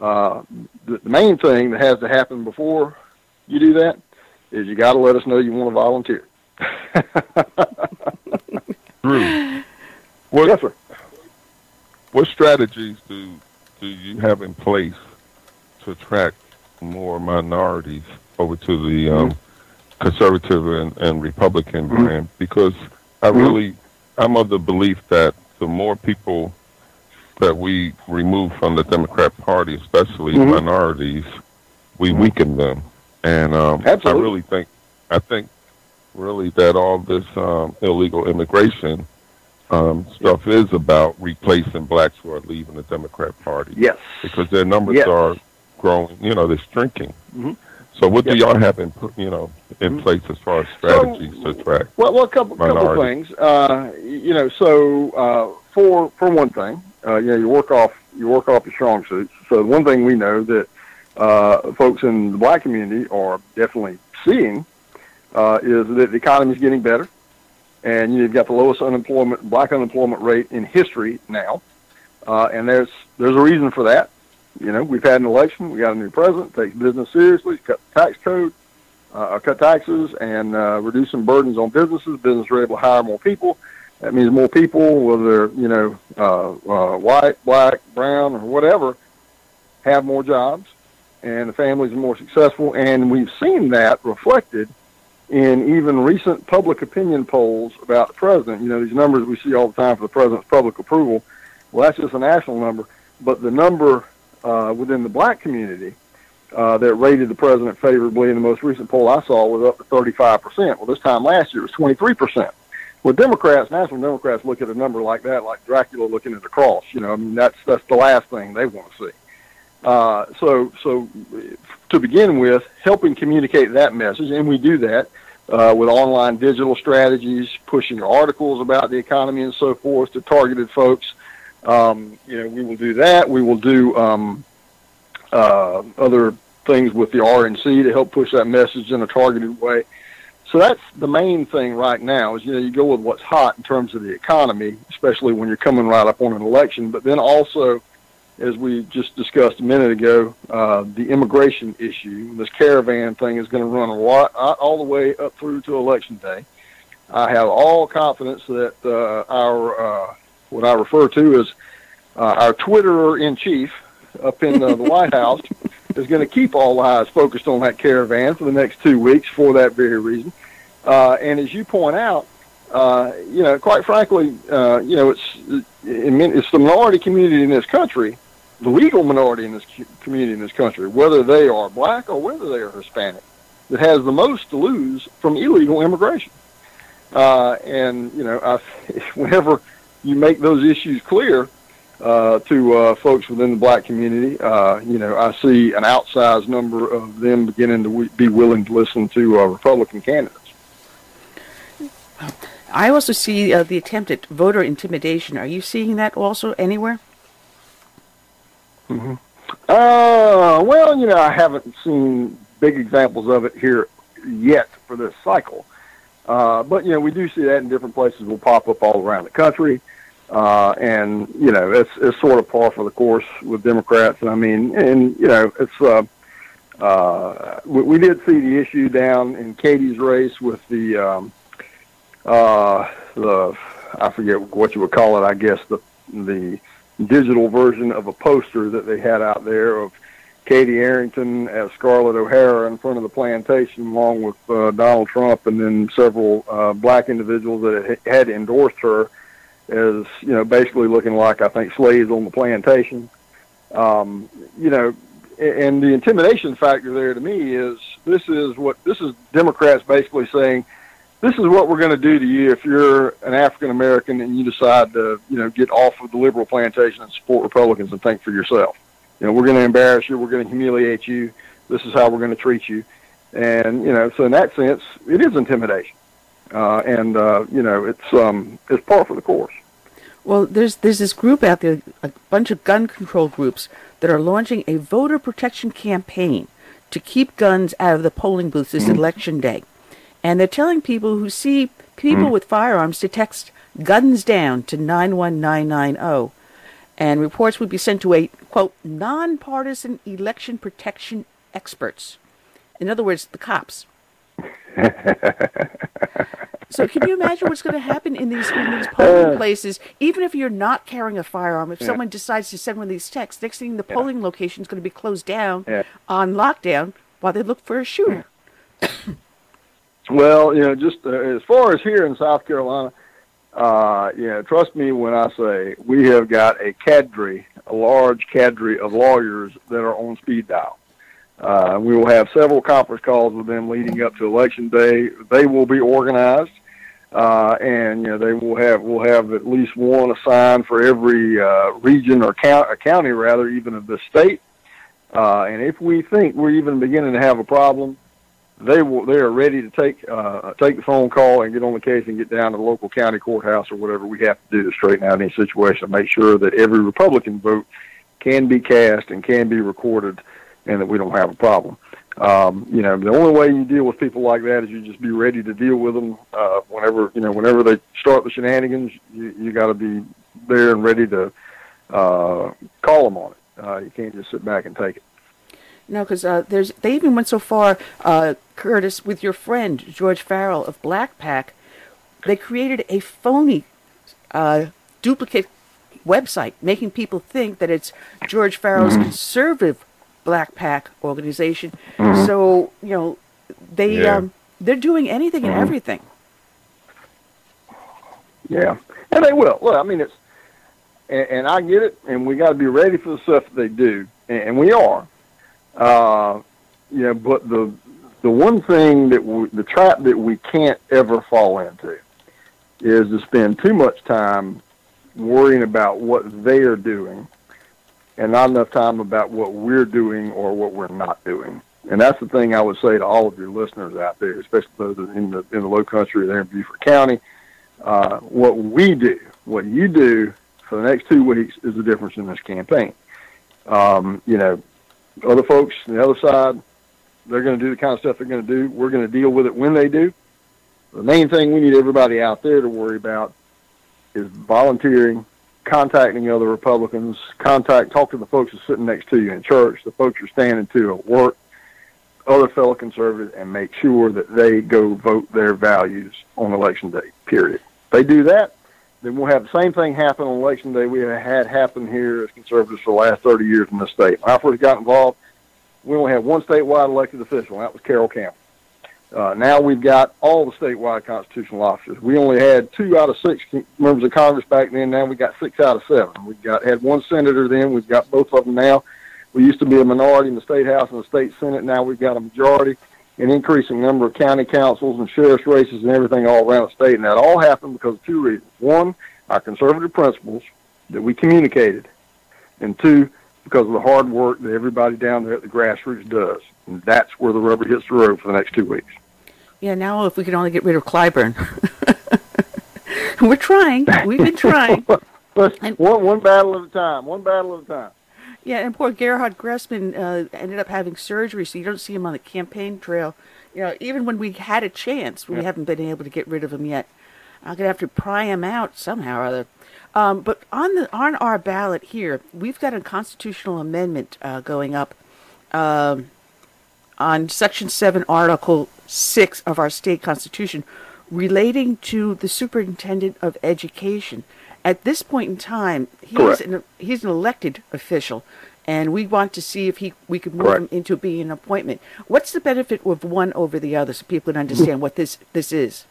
Uh, the, the main thing that has to happen before you do that is you got to let us know you want to volunteer. Drew, what yes, sir. what strategies do do you have in place to attract more minorities over to the um, conservative and, and Republican Mhm. brand? Because I Mhm. really, I'm of the belief that the more people that we remove from the Democrat Party, especially Mhm. minorities, we weaken them. And um, I really think, I think really that all this um, illegal immigration um, stuff is about replacing blacks who are leaving the Democrat Party Yes. because their numbers Yes. are growing. You know, they're shrinking. Mhm. So, what do y'all have in you know in Mhm. place as far as strategies to attract? Well, well, a couple couple of things. Uh, you know, so uh, for for one thing, uh, you know, you work off you work off your strong suits. So one thing we know that uh, folks in the black community are definitely seeing uh, is that the economy is getting better, and you've got the lowest unemployment black unemployment rate in history now, uh, and there's there's a reason for that. You know, we've had an election, we got a new president, takes business seriously, cut the tax code, uh, cut taxes and uh, reduce some burdens on businesses. Businesses are able to hire more people. That means more people, whether you know uh, uh, white, black, brown, or whatever, have more jobs, and the families are more successful. And we've seen that reflected in even recent public opinion polls about the president. You know these numbers we see all the time for the president's public approval. Well, that's just a national number, but the number uh, within the black community uh, that rated the president favorably in the most recent poll I saw was up to 35%. Well, this time last year it was 23%. Well, Democrats, national Democrats, look at a number like that, like Dracula looking at a cross. You know, I mean, that's that's the last thing they want to see. Uh, so, so to begin with, helping communicate that message, and we do that uh, with online digital strategies, pushing articles about the economy and so forth to targeted folks. Um, you know, we will do that. We will do um, uh, other things with the RNC to help push that message in a targeted way. So that's the main thing right now is, you know, you go with what's hot in terms of the economy, especially when you're coming right up on an election, but then also, as we just discussed a minute ago, uh, the immigration issue. This caravan thing is going to run a lot, uh, all the way up through to election day. I have all confidence that uh, our, uh, what I refer to as uh, our Twitterer in chief up in uh, the White House is going to keep all eyes focused on that caravan for the next two weeks for that very reason. Uh, and as you point out, uh, you know, quite frankly, uh, you know, it's it's the minority community in this country, the legal minority in this community in this country, whether they are black or whether they are Hispanic, that has the most to lose from illegal immigration. Uh, and you know, I, whenever you make those issues clear, uh, to uh, folks within the black community. Uh, you know, I see an outsized number of them beginning to w- be willing to listen to uh, Republican candidates. I also see uh, the attempt at voter intimidation. Are you seeing that also anywhere? Mm-hmm. Uh, well, you know, I haven't seen big examples of it here yet for this cycle. Uh, but, you know, we do see that in different places will pop up all around the country. Uh, and you know, it's it's sort of par for the course with Democrats. And I mean, and you know, it's uh, uh, we, we did see the issue down in Katie's race with the um, uh, the I forget what you would call it. I guess the the digital version of a poster that they had out there of Katie Arrington as Scarlett O'Hara in front of the plantation, along with uh, Donald Trump, and then several uh, black individuals that had endorsed her as you know basically looking like I think slaves on the plantation. Um, you know, and the intimidation factor there to me is this is what this is Democrats basically saying this is what we're going to do to you if you're an African American and you decide to you know get off of the liberal plantation and support Republicans and think for yourself. You know, we're going to embarrass you, we're going to humiliate you. This is how we're going to treat you, and you know, so in that sense, it is intimidation. Uh, and uh, you know, it's um, it's par for the course. Well, there's there's this group out there, a bunch of gun control groups that are launching a voter protection campaign to keep guns out of the polling booths this mm-hmm. election day, and they're telling people who see people mm-hmm. with firearms to text "guns down" to nine one nine nine zero, and reports would be sent to a quote nonpartisan election protection experts. In other words, the cops. so can you imagine what's going to happen in these in these polling places? Even if you're not carrying a firearm, if yeah. someone decides to send one of these texts, next thing the yeah. polling location is going to be closed down yeah. on lockdown while they look for a shooter. well, you know, just uh, as far as here in South Carolina, uh, know, trust me when I say we have got a cadre, a large cadre of lawyers that are on speed dial. Uh, we will have several conference calls with them leading up to election day. They will be organized, uh, and you know they will have we'll have at least one assigned for every uh, region or count, a county rather, even of the state. Uh, and if we think we're even beginning to have a problem, they will they are ready to take uh, take the phone call and get on the case and get down to the local county courthouse or whatever we have to do to straighten out any situation. and Make sure that every Republican vote can be cast and can be recorded and that we don't have a problem. Um, you know, the only way you deal with people like that is you just be ready to deal with them uh, whenever you know whenever they start the shenanigans. You, you got to be there and ready to uh, call them on it. Uh, you can't just sit back and take it. No, because uh, there's they even went so far, uh, Curtis, with your friend George Farrell of Black PAC, they created a phony uh, duplicate website, making people think that it's George Farrell's mm-hmm. conservative Black PAC organization. Mm-hmm. So you know, they yeah. um, they're doing anything mm-hmm. and everything. Yeah, and they will. Well, I mean, it's and, and I get it, and we got to be ready for the stuff that they do, and, and we are. Uh, know, but the the one thing that we, the trap that we can't ever fall into is to spend too much time worrying about what they are doing and not enough time about what we're doing or what we're not doing. And that's the thing I would say to all of your listeners out there, especially those in the in the Low Country there in Beaufort County. Uh, what we do, what you do for the next two weeks, is the difference in this campaign. Um, you know, other folks on the other side, they're going to do the kind of stuff they're going to do. We're going to deal with it when they do. The main thing we need everybody out there to worry about is volunteering, contacting other Republicans, contact, talk to the folks that are sitting next to you in church, the folks you're standing to at work, other fellow conservatives, and make sure that they go vote their values on election day. Period. If they do that, then we'll have the same thing happen on election day we have had happen here as conservatives for the last 30 years in this state. When I first got involved, we only had one statewide elected official, and that was Carroll Campbell. Uh, now we've got all the statewide constitutional officers. We only had two out of six members of Congress back then. Now we've got six out of seven. We've got had one senator then. We've got both of them now. We used to be a minority in the state house and the state senate. Now we've got a majority, an increasing number of county councils and sheriff's races and everything all around the state. And that all happened because of two reasons. One, our conservative principles that we communicated, and two, because of the hard work that everybody down there at the grassroots does. And that's where the rubber hits the road for the next two weeks. Yeah, now if we could only get rid of Clyburn. We're trying. We've been trying. one, one battle at a time. One battle at a time. Yeah, and poor Gerhard Gressmann uh, ended up having surgery, so you don't see him on the campaign trail. You know, even when we had a chance, we Yeah. haven't been able to get rid of him yet. I'm gonna have to pry him out somehow or other. Um, but on the on our ballot here, we've got a constitutional amendment uh, going up um, on Section Seven, Article Six of our state constitution, relating to the superintendent of education. At this point in time, he's an, he's an elected official, and we want to see if he we could move Correct. him into being an appointment. What's the benefit of one over the other, so people can understand what this this is?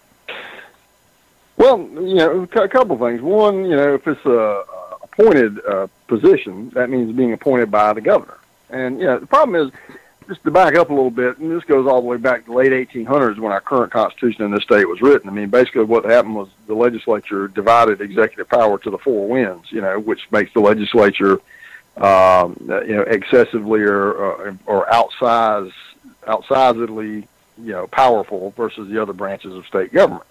Well, you know, a cou- couple things. One, you know, if it's a a appointed uh, position, that means being appointed by the governor. And you know, the problem is, just to back up a little bit, and this goes all the way back to the late 1800s when our current constitution in this state was written. I mean, basically, what happened was the legislature divided executive power to the four winds. You know, which makes the legislature, um, you know, excessively or or, or outsize, outsizedly, you know, powerful versus the other branches of state government.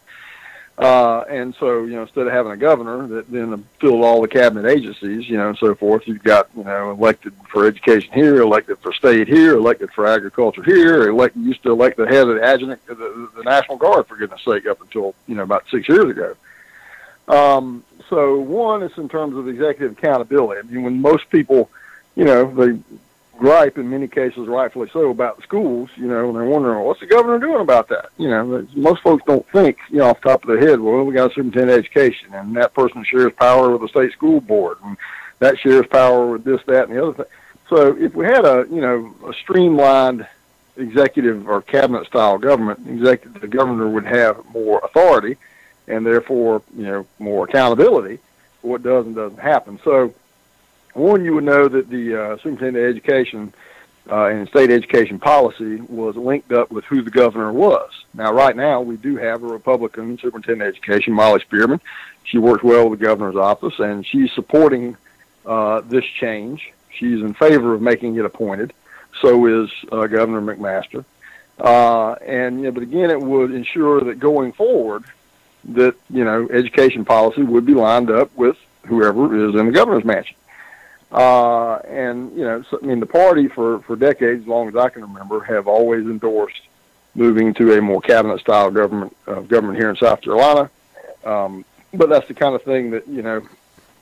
Uh, and so, you know, instead of having a governor that then filled all the cabinet agencies, you know, and so forth, you've got, you know, elected for education here, elected for state here, elected for agriculture here, elect, used to elect the head of the adjutant of the, the National Guard, for goodness sake, up until, you know, about six years ago. Um, so one is in terms of executive accountability. I mean, when most people, you know, they gripe in many cases, rightfully so, about the schools, you know, and they're wondering, what's the governor doing about that? You know, most folks don't think, you know, off the top of their head, well, we got a superintendent of education, and that person shares power with the state school board, and that shares power with this, that, and the other thing. So if we had a, you know, a streamlined executive or cabinet style government, executive, the governor would have more authority and therefore, you know, more accountability for what does and doesn't happen. So, one, you would know that the uh, superintendent of education uh, and state education policy was linked up with who the governor was. Now, right now, we do have a Republican superintendent of education, Molly Spearman. She works well with the governor's office, and she's supporting uh, this change. She's in favor of making it appointed. So is uh, Governor McMaster. Uh, and you know, but again, it would ensure that going forward, that you know, education policy would be lined up with whoever is in the governor's mansion. Uh, and you know, so, I mean, the party for for decades, as long as I can remember, have always endorsed moving to a more cabinet-style government uh, government here in South Carolina. Um, but that's the kind of thing that you know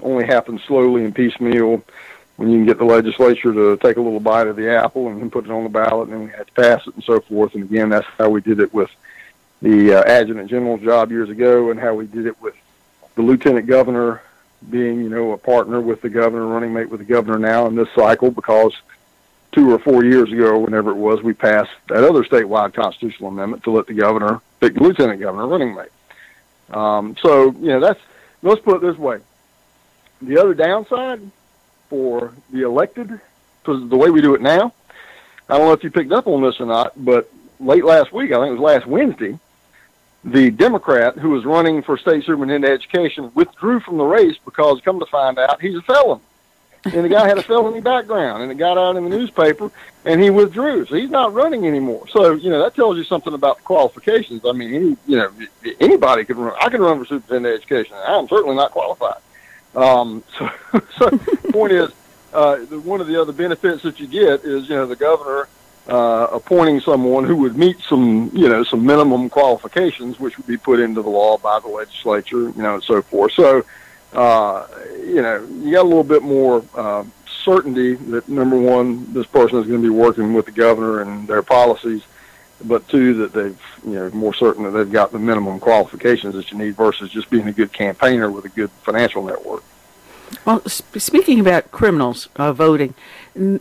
only happens slowly and piecemeal. When you can get the legislature to take a little bite of the apple and then put it on the ballot, and then we had to pass it and so forth. And again, that's how we did it with the uh, adjutant general's job years ago, and how we did it with the lieutenant governor being, you know, a partner with the governor, running mate with the governor now in this cycle, because two or four years ago, whenever it was, we passed that other statewide constitutional amendment to let the governor pick the lieutenant governor running mate. Um, so, you know, that's let's put it this way: the other downside for the elected, because the way we do it now, I don't know if you picked up on this or not, but late last week, I think it was last Wednesday, the Democrat who was running for state superintendent of education withdrew from the race because, come to find out, he's a felon. And the guy had a felony background, and it got out in the newspaper, and he withdrew. So he's not running anymore. So you know that tells you something about the qualifications. I mean, you know, anybody could run. I can run for superintendent of education. I'm certainly not qualified. Um, so, so point is, uh, one of the other benefits that you get is you know the governor uh, appointing someone who would meet some, you know, some minimum qualifications, which would be put into the law by the legislature, you know, and so forth. So, uh, you know, you got a little bit more uh, certainty that number one, this person is going to be working with the governor and their policies, but two, that they've, you know, more certain that they've got the minimum qualifications that you need versus just being a good campaigner with a good financial network. Well, sp- speaking about criminals uh, voting,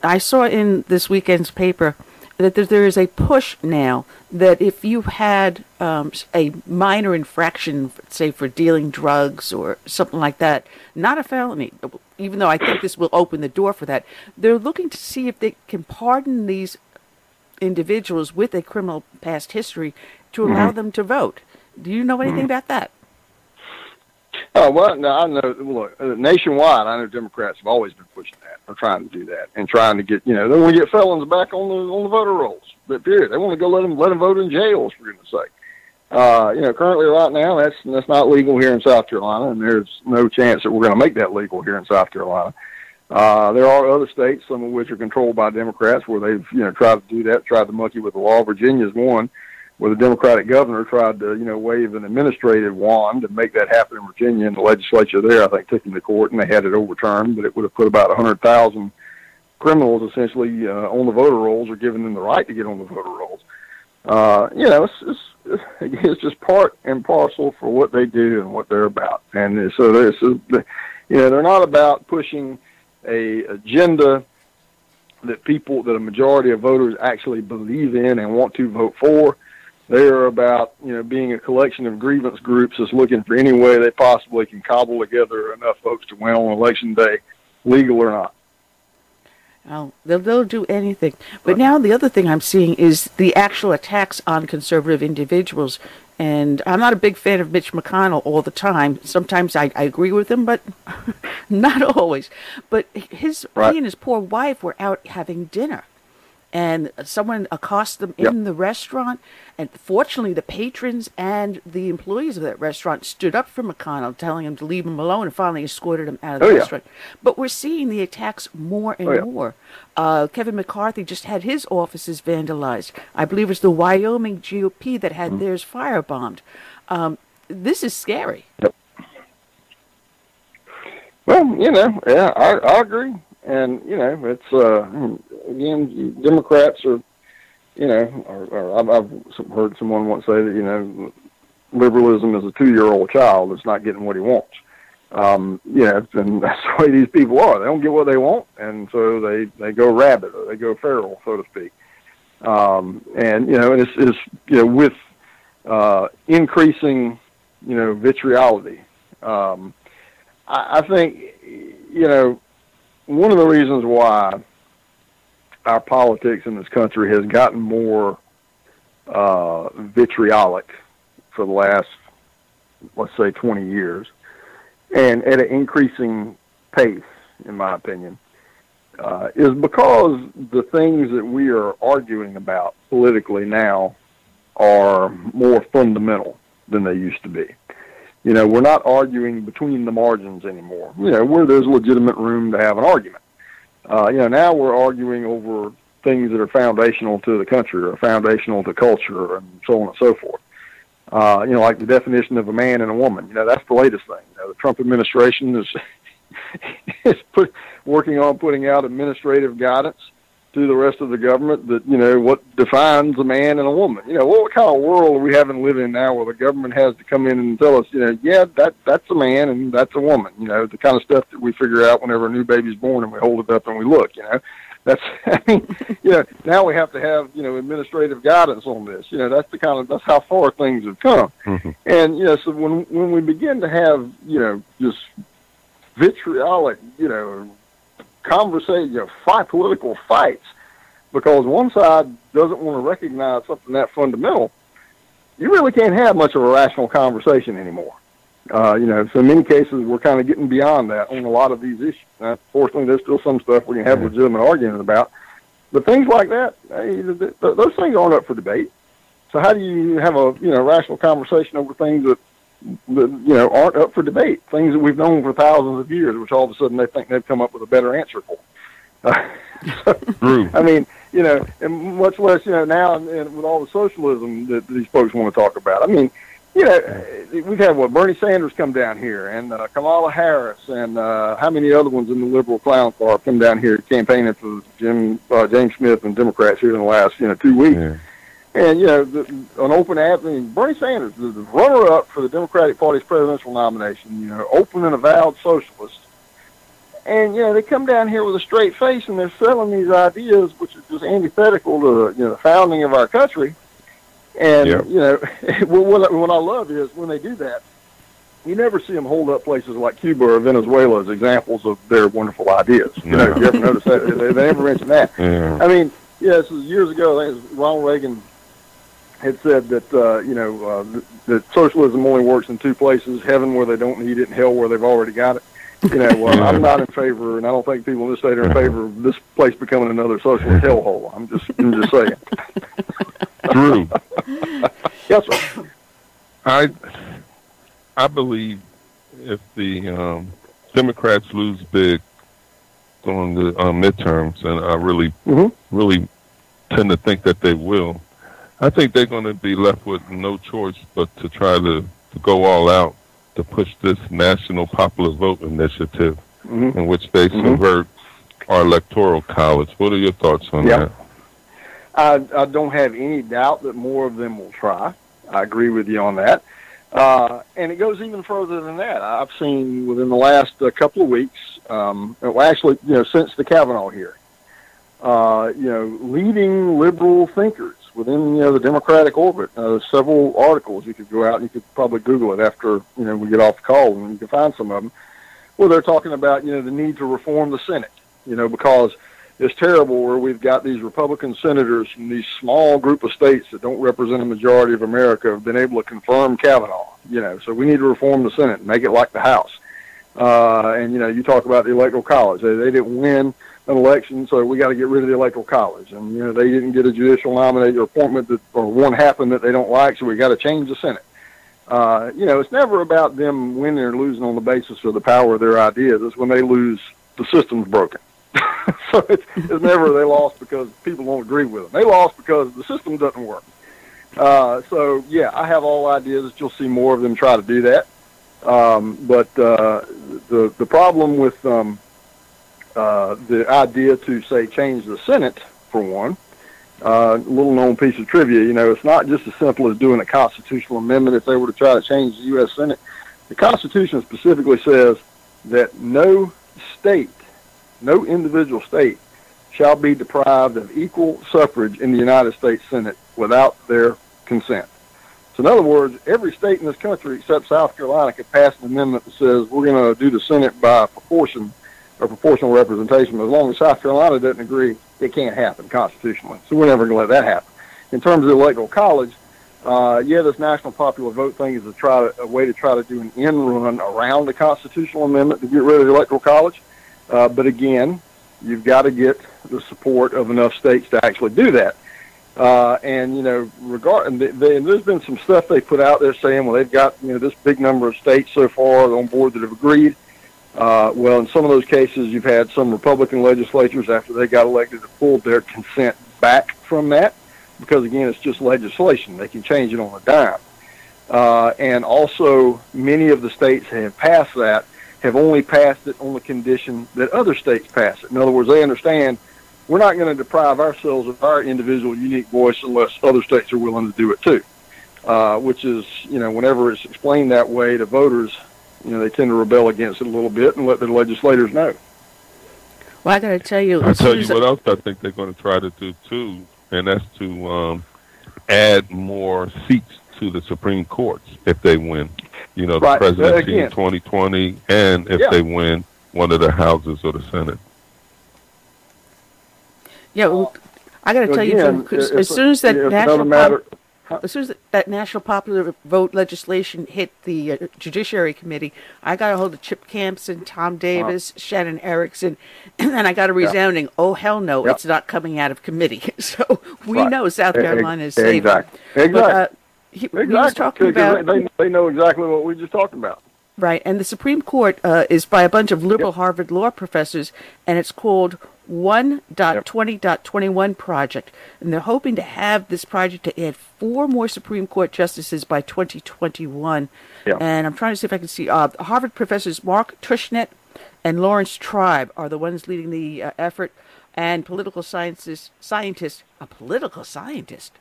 I saw in this weekend's paper that there is a push now that if you had um, a minor infraction, say for dealing drugs or something like that, not a felony, even though I think this will open the door for that, they're looking to see if they can pardon these individuals with a criminal past history to allow mm-hmm. them to vote. Do you know anything mm-hmm. about that? Oh well, no, I know. Look, nationwide, I know Democrats have always been pushing that, or trying to do that, and trying to get you know they want to get felons back on the on the voter rolls. But period, they want to go let them let them vote in jails for goodness sake. Uh, you know, currently right now that's that's not legal here in South Carolina, and there's no chance that we're going to make that legal here in South Carolina. Uh, there are other states, some of which are controlled by Democrats, where they've you know tried to do that, tried to monkey with the law. Virginia's one where the Democratic governor tried to, you know, wave an administrative wand to make that happen in Virginia, and the legislature there, I think, took him to court, and they had it overturned. But it would have put about hundred thousand criminals essentially uh, on the voter rolls, or given them the right to get on the voter rolls. Uh, you know, it's, it's it's just part and parcel for what they do and what they're about. And so this is, you know, they're not about pushing a agenda that people, that a majority of voters actually believe in and want to vote for they are about you know being a collection of grievance groups that's looking for any way they possibly can cobble together enough folks to win on election day, legal or not. Oh, they'll, they'll do anything. But now the other thing I'm seeing is the actual attacks on conservative individuals. And I'm not a big fan of Mitch McConnell all the time. Sometimes I, I agree with him, but not always. But his right. he and his poor wife were out having dinner and someone accosted them yep. in the restaurant. And fortunately, the patrons and the employees of that restaurant stood up for McConnell, telling him to leave him alone, and finally escorted him out of the oh, restaurant. Yeah. But we're seeing the attacks more and oh, yeah. more. Uh, Kevin McCarthy just had his offices vandalized. I believe it was the Wyoming GOP that had mm-hmm. theirs firebombed. Um, this is scary. Yep. Well, you know, yeah, I, I agree and you know it's uh again Democrats are you know are, are, I've, I've heard someone once say that you know liberalism is a two year old child that's not getting what he wants. Um, know, and that's the way these people are. They don't get what they want, and so they they go rabid or they go feral, so to speak. Um, and you know, and it's, it's you know with uh, increasing you know vitriolity. Um, I, I think you know one of the reasons why our politics in this country has gotten more uh, vitriolic for the last, let's say, 20 years, and at an increasing pace, in my opinion, uh, is because the things that we are arguing about politically now are more fundamental than they used to be. You know, we're not arguing between the margins anymore. You know, where there's legitimate room to have an argument. Uh, you know, now we're arguing over things that are foundational to the country or foundational to culture and so on and so forth. Uh, you know, like the definition of a man and a woman. You know, that's the latest thing. You know, the Trump administration is is put, working on putting out administrative guidance to the rest of the government that you know what defines a man and a woman. You know what kind of world are we having to live in now, where the government has to come in and tell us, you know, yeah, that that's a man and that's a woman. You know, the kind of stuff that we figure out whenever a new baby's born and we hold it up and we look. You know, that's I mean, you know, now we have to have you know administrative guidance on this. You know, that's the kind of that's how far things have come. Mm-hmm. And you know, so when when we begin to have you know just vitriolic, you know, conversation, you know, fight political fights because one side doesn't want to recognize something that fundamental. you really can't have much of a rational conversation anymore. Uh, you know, so in many cases we're kind of getting beyond that on a lot of these issues. Now, fortunately, there's still some stuff we can have legitimate argument about, but things like that, hey, th- th- those things aren't up for debate. So how do you have a you know rational conversation over things that you know aren't up for debate? Things that we've known for thousands of years, which all of a sudden they think they've come up with a better answer for. Uh, so. I mean, you know, and much less you know now and, and with all the socialism that these folks want to talk about. I mean, you know, we've had what Bernie Sanders come down here, and uh, Kamala Harris, and uh, how many other ones in the liberal clown car come down here campaigning for Jim uh, James Smith and Democrats here in the last you know two weeks. Yeah. And you know, the, an open mean, Bernie Sanders, the, the runner-up for the Democratic Party's presidential nomination, you know, open and avowed socialist. And you know, they come down here with a straight face, and they're selling these ideas, which is just antithetical to you know the founding of our country. And Yep. you know, what, what what I love is when they do that, you never see them hold up places like Cuba or Venezuela as examples of their wonderful ideas. You know, No. you ever notice that? They, they never mention that. Yeah. I mean, yeah, this was years ago. I think it was Ronald Reagan had said that uh, you know uh, th- that socialism only works in two places: heaven where they don't need it, and hell where they've already got it. You know, well, I'm not in favor, and I don't think people in this state are in favor of this place becoming another socialist hellhole. I'm just, I'm just saying. True. Yes, sir. I I believe if the um, Democrats lose big on the uh, midterms, and I really Mhm. really tend to think that they will, I think they're going to be left with no choice but to try to, to go all out to push this national popular vote initiative, Mhm. in which they Mhm. subvert our electoral college. What are your thoughts on Yeah. that? I, I don't have any doubt that more of them will try. I agree with you on that. Uh, and it goes even further than that. I've seen within the last uh, couple of weeks, um, well, actually, you know, since the Kavanaugh hearing, uh, you know, leading liberal thinkers within you know the Democratic orbit. Uh, several articles you could go out and you could probably Google it after you know we get off the call and you can find some of them where they're talking about you know the need to reform the Senate. You know because it's terrible where we've got these Republican senators from these small group of states that don't represent a majority of America have been able to confirm Kavanaugh. You know, so we need to reform the Senate make it like the House. Uh, and you know, you talk about the Electoral College. They, they didn't win an election, so we got to get rid of the Electoral College. And you know, they didn't get a judicial nominate or appointment that, or one happened that they don't like, so we got to change the Senate. Uh, you know, it's never about them winning or losing on the basis of the power of their ideas. It's when they lose, the system's broken. so it's, it's never they lost because people don't agree with them. They lost because the system doesn't work. Uh, so yeah, I have all ideas that you'll see more of them try to do that. Um, but uh, the the problem with um, uh, the idea to say change the Senate for one, uh, little known piece of trivia. You know, it's not just as simple as doing a constitutional amendment. If they were to try to change the U.S. Senate, the Constitution specifically says that no state, no individual state, shall be deprived of equal suffrage in the United States Senate without their consent. So, in other words, every state in this country except South Carolina could pass an amendment that says we're going to do the Senate by proportion or proportional representation. But as long as South Carolina doesn't agree, it can't happen constitutionally. So, we're never going to let that happen. In terms of the Electoral College, uh, yeah, this national popular vote thing is a try to, a way to try to do an end run around the constitutional amendment to get rid of the Electoral College. Uh, but again, you've got to get the support of enough states to actually do that. Uh, and you know, regard and they, and there's been some stuff they put out there saying, well, they've got you know this big number of states so far on board that have agreed. Uh, well, in some of those cases, you've had some Republican legislatures after they got elected to pull their consent back from that because again, it's just legislation; they can change it on a dime. Uh, and also, many of the states that have passed that have only passed it on the condition that other states pass it. In other words, they understand we're not going to deprive ourselves of our individual unique voice unless other states are willing to do it too. Uh, which is, you know, whenever it's explained that way to voters, you know, they tend to rebel against it a little bit and let their legislators know. Well, I got to tell you, I'll as tell you what else I think they're going to try to do too, and that's to um, add more seats to the Supreme Courts if they win. You know, the Right. presidency Again. in 2020, and if Yeah. they win one of the houses or the Senate. yeah, well, I got to tell you, Again, too, 'cause as soon as that it's national another matter. As soon as that national popular vote legislation hit the uh, Judiciary Committee, I got a hold of Chip Campsen, Tom Davis, Shannon Erickson, and I got a resounding, "Oh hell no, Yep. it's not coming out of committee." So we Right. know South Carolina is safe. exactly. But, Exactly. uh, he, he was Exactly. about they, they know exactly what we just talked about. Right, and the Supreme Court uh, is by a bunch of liberal Harvard law professors, and it's called 1.20.21 Project. And they're hoping to have this project to add four more Supreme Court justices by 2021. Yeah. And I'm trying to see if I can see. Uh, Harvard professors Mark Tushnet and Laurence Tribe are the ones leading the uh, effort, and political sciences scientist, a political scientist.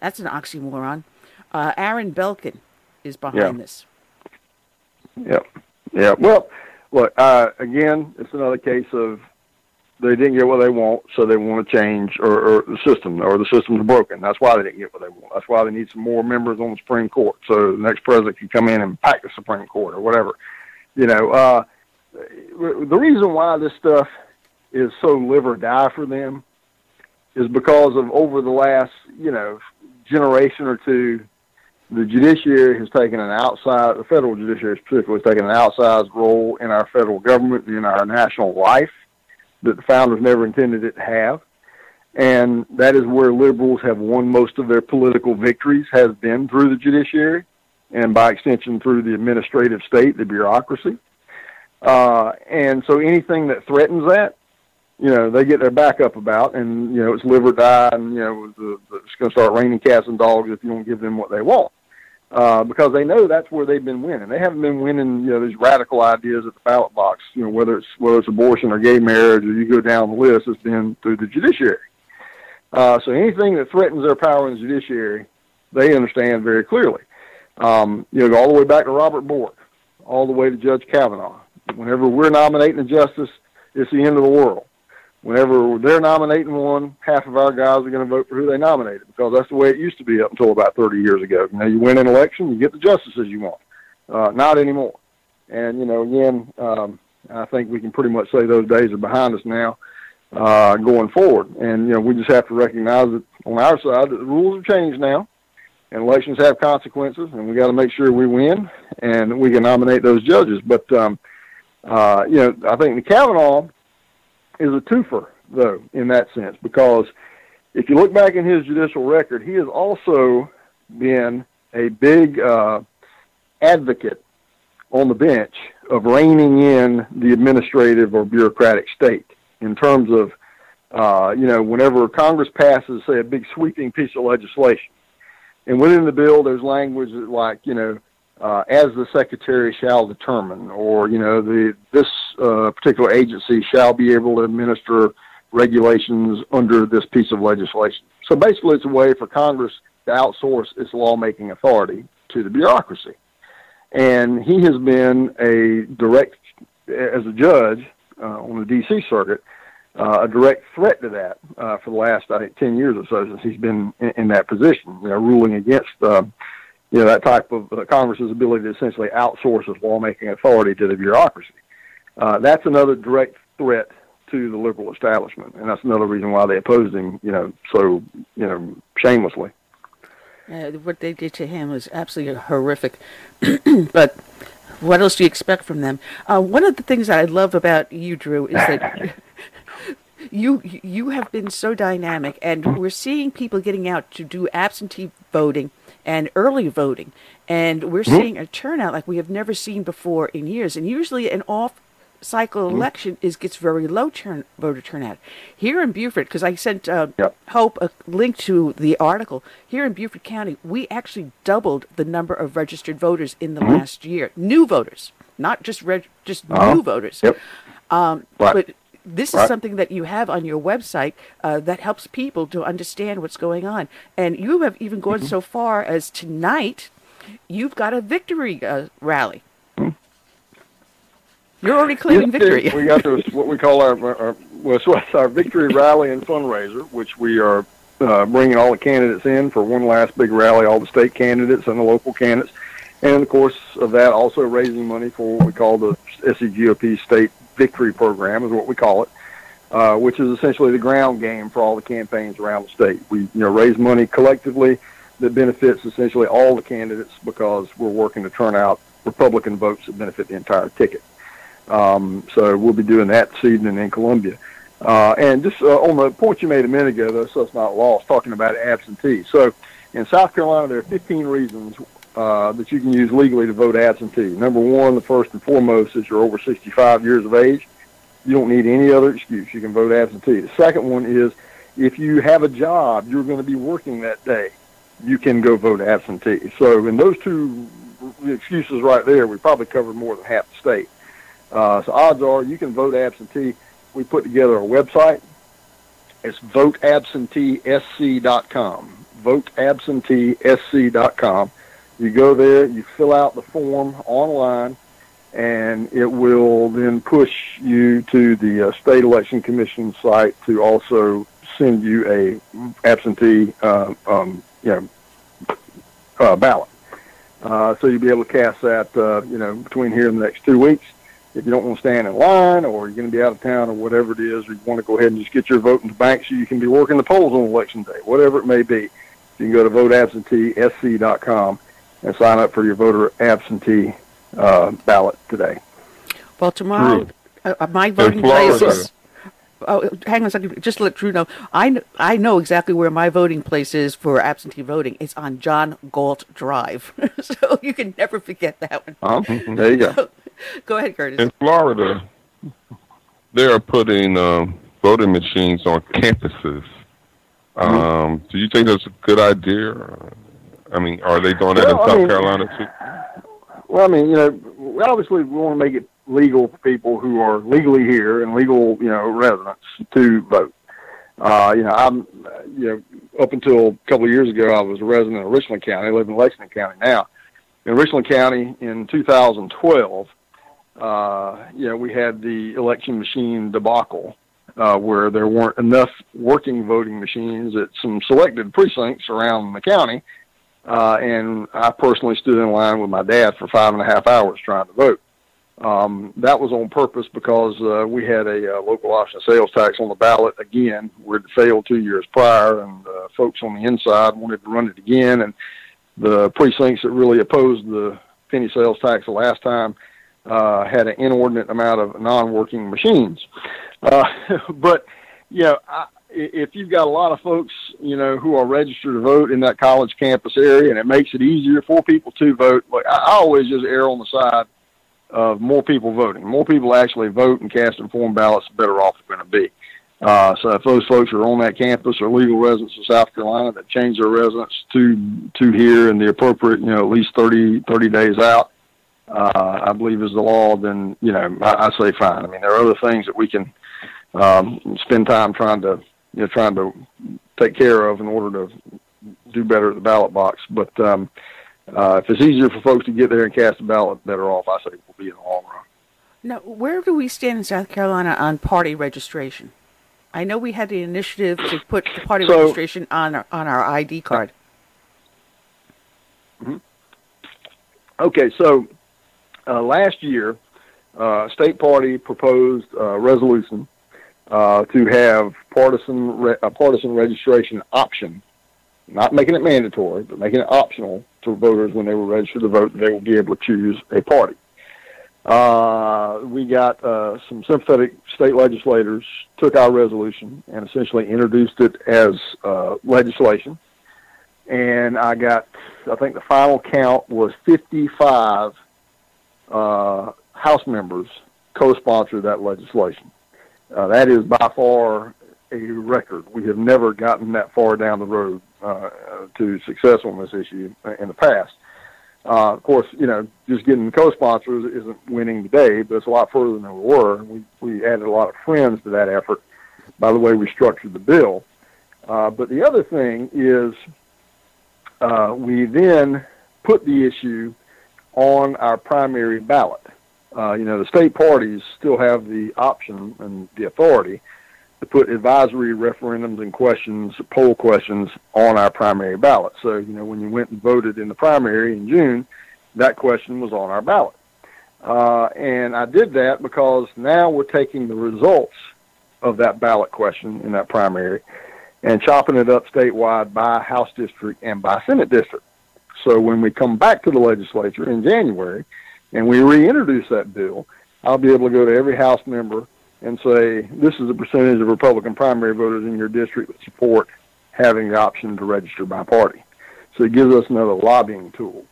That's an oxymoron. Uh, Aaron Belkin is behind Yeah. this. Yeah, yeah. Well, look uh, again. It's another case of they didn't get what they want, so they want to change or, or the system, or the system's broken. That's why they didn't get what they want. That's why they need some more members on the Supreme Court, so the next president can come in and pack the Supreme Court or whatever. You know, uh, the reason why this stuff is so live or die for them is because of over the last, you know, generation or two, the judiciary has taken an outside, the federal judiciary specifically has taken an outsized role in our federal government, in our national life that the founders never intended it to have. And that is where liberals have won most of their political victories has been through the judiciary and by extension through the administrative state, the bureaucracy. Uh, and so anything that threatens that, you know, they get their back up about, and you know, it's live or die, and you know, the, the, it's going to start raining cats and dogs if you don't give them what they want, uh, because they know that's where they've been winning. They haven't been winning, you know, these radical ideas at the ballot box. You know, whether it's whether it's abortion or gay marriage, or you go down the list, it's been through the judiciary. Uh, so anything that threatens their power in the judiciary, they understand very clearly. Um, you know, go all the way back to Robert Bork, all the way to Judge Kavanaugh. Whenever we're nominating a justice, it's the end of the world whenever they're nominating one, half of our guys are going to vote for who they nominated because that's the way it used to be up until about 30 years ago. You know, you win an election, you get the justices you want. Uh, not anymore. And, you know, again, um, I think we can pretty much say those days are behind us now uh, going forward. And, you know, we just have to recognize that on our side that the rules have changed now and elections have consequences and we got to make sure we win and we can nominate those judges. But, um, uh, you know, I think the Kavanaugh is a twofer, though, in that sense, because if you look back in his judicial record, he has also been a big uh, advocate on the bench of reining in the administrative or bureaucratic state in terms of, uh, you know, whenever Congress passes, say, a big sweeping piece of legislation, and within the bill, there's language that like, you know, uh, as the secretary shall determine, or you know, the this uh, particular agency shall be able to administer regulations under this piece of legislation. So basically, it's a way for Congress to outsource its lawmaking authority to the bureaucracy. And he has been a direct, as a judge uh, on the D.C. circuit, uh, a direct threat to that uh, for the last, I think, 10 years or so since he's been in, in that position, you know, ruling against uh, you know, that type of uh, Congress's ability to essentially outsource its lawmaking authority to the bureaucracy. Uh, that's another direct threat to the liberal establishment, and that's another reason why they opposed him, you know, so you know, shamelessly. Uh, what they did to him was absolutely horrific. but what else do you expect from them? Uh, one of the things that I love about you, Drew, is that you you have been so dynamic, and we're seeing people getting out to do absentee voting and early voting, and we're seeing a turnout like we have never seen before in years. And usually, an off cycle election is gets very low turn voter turnout. Here in Beaufort, because I sent uh, Yep. Hope a link to the article. Here in Beaufort County, we actually doubled the number of registered voters in the last year. New voters, not just reg- just Uh-huh. new voters. Yep. Um. But this is Right. something that you have on your website uh, that helps people to understand what's going on. And you have even gone Mm-hmm. so far as tonight, you've got a victory uh, rally. You're already claiming Yes, victory. We got this, what we call our, our well, so it's our victory rally and fundraiser, which we are uh, bringing all the candidates in for one last big rally, all the state candidates and the local candidates, and in the course of that, also raising money for what we call the SCGOP State Victory Program, is what we call it. Uh, which is essentially the ground game for all the campaigns around the state. We, you know, raise money collectively that benefits essentially all the candidates because we're working to turn out Republican votes that benefit the entire ticket. Um, so we'll be doing that this evening in Columbia. Uh, and just uh, on the point you made a minute ago, though, so it's not lost, talking about absentee. So in South Carolina, there are 15 reasons uh, that you can use legally to vote absentee. Number one, the first and foremost, is you're over 65 years of age. You don't need any other excuse. You can vote absentee. The second one is if you have a job, you're going to be working that day, you can go vote absentee. So in those two excuses right there, we probably covered more than half the state. Uh, so odds are you can vote absentee. We put together a website. It's voteabsenteesc.com. Voteabsenteesc.com. You go there, you fill out the form online, and it will then push you to the uh, state election commission site to also send you a absentee, uh, um, you know, uh, ballot. Uh, so you'll be able to cast that, uh, you know, between here and the next two weeks. If you don't want to stand in line, or you're going to be out of town, or whatever it is, or you want to go ahead and just get your vote in the bank so you can be working the polls on election day, whatever it may be, you can go to voteabsenteesc.com and sign up for your voter absentee uh, ballot today. Well, tomorrow, uh, uh, my voting place is. Oh, hang on a second. Just to let Drew know, I, kn- I know exactly where my voting place is for absentee voting. It's on John Galt Drive. so you can never forget that one. Um, there you go. Go ahead, Curtis. In Florida, they are putting um, voting machines on campuses. Um, Do you think that's a good idea? I mean, are they doing that Well, I in South mean- Carolina too? Well, I mean, you know, obviously we want to make it legal for people who are legally here and legal, you know, residents to vote. Uh, you know, I'm, you know, up until a couple of years ago, I was a resident of Richland County. I live in Lexington County now. In Richland County, in 2012, uh, you know, we had the election machine debacle, uh, where there weren't enough working voting machines at some selected precincts around the county. Uh, and I personally stood in line with my dad for five and a half hours trying to vote. Um, that was on purpose because uh, we had a uh, local option sales tax on the ballot again, where it failed two years prior, and uh, folks on the inside wanted to run it again. And the precincts that really opposed the penny sales tax the last time uh, had an inordinate amount of non-working machines. Uh, but you know, I, if you've got a lot of folks, you know, who are registered to vote in that college campus area, and it makes it easier for people to vote, like I always just err on the side of more people voting. More people actually vote and cast informed ballots, the better off they're going to be. Uh, so if those folks are on that campus or legal residents of South Carolina that change their residence to to here in the appropriate, you know, at least 30, 30 days out, uh, I believe is the law, then, you know, I, I say fine. I mean, there are other things that we can um, spend time trying to, you know, trying to take care of in order to do better at the ballot box. But um, uh, if it's easier for folks to get there and cast a ballot, better off, I say, we'll be in the long run. Now, where do we stand in South Carolina on party registration? I know we had the initiative to put the party So- registration on our, on our ID card. Okay, so uh, last year, uh, state party proposed a resolution uh, to have partisan re- a partisan registration option, not making it mandatory, but making it optional to voters when they were registered to vote. They will be able to choose a party. Uh, we got uh, some sympathetic state legislators took our resolution and essentially introduced it as uh, legislation and I got, I think the final count was 55 uh, House members co-sponsored that legislation. Uh, that is by far a record. We have never gotten that far down the road uh, to success on this issue in the past. Uh, of course, you know, just getting co-sponsors isn't winning today, but it's a lot further than we were. We we added a lot of friends to that effort by the way we structured the bill. Uh, but the other thing is uh, we then put the issue on our primary ballot. Uh, you know, the state parties still have the option and the authority to put advisory referendums and questions, poll questions on our primary ballot. So, you know, when you went and voted in the primary in June, that question was on our ballot. Uh, and I did that because now we're taking the results of that ballot question in that primary and chopping it up statewide by House district and by Senate district. So when we come back to the legislature in January and we reintroduce that bill, I'll be able to go to every House member and say, this is the percentage of Republican primary voters in your district that support having the option to register by party. So it gives us another lobbying tool.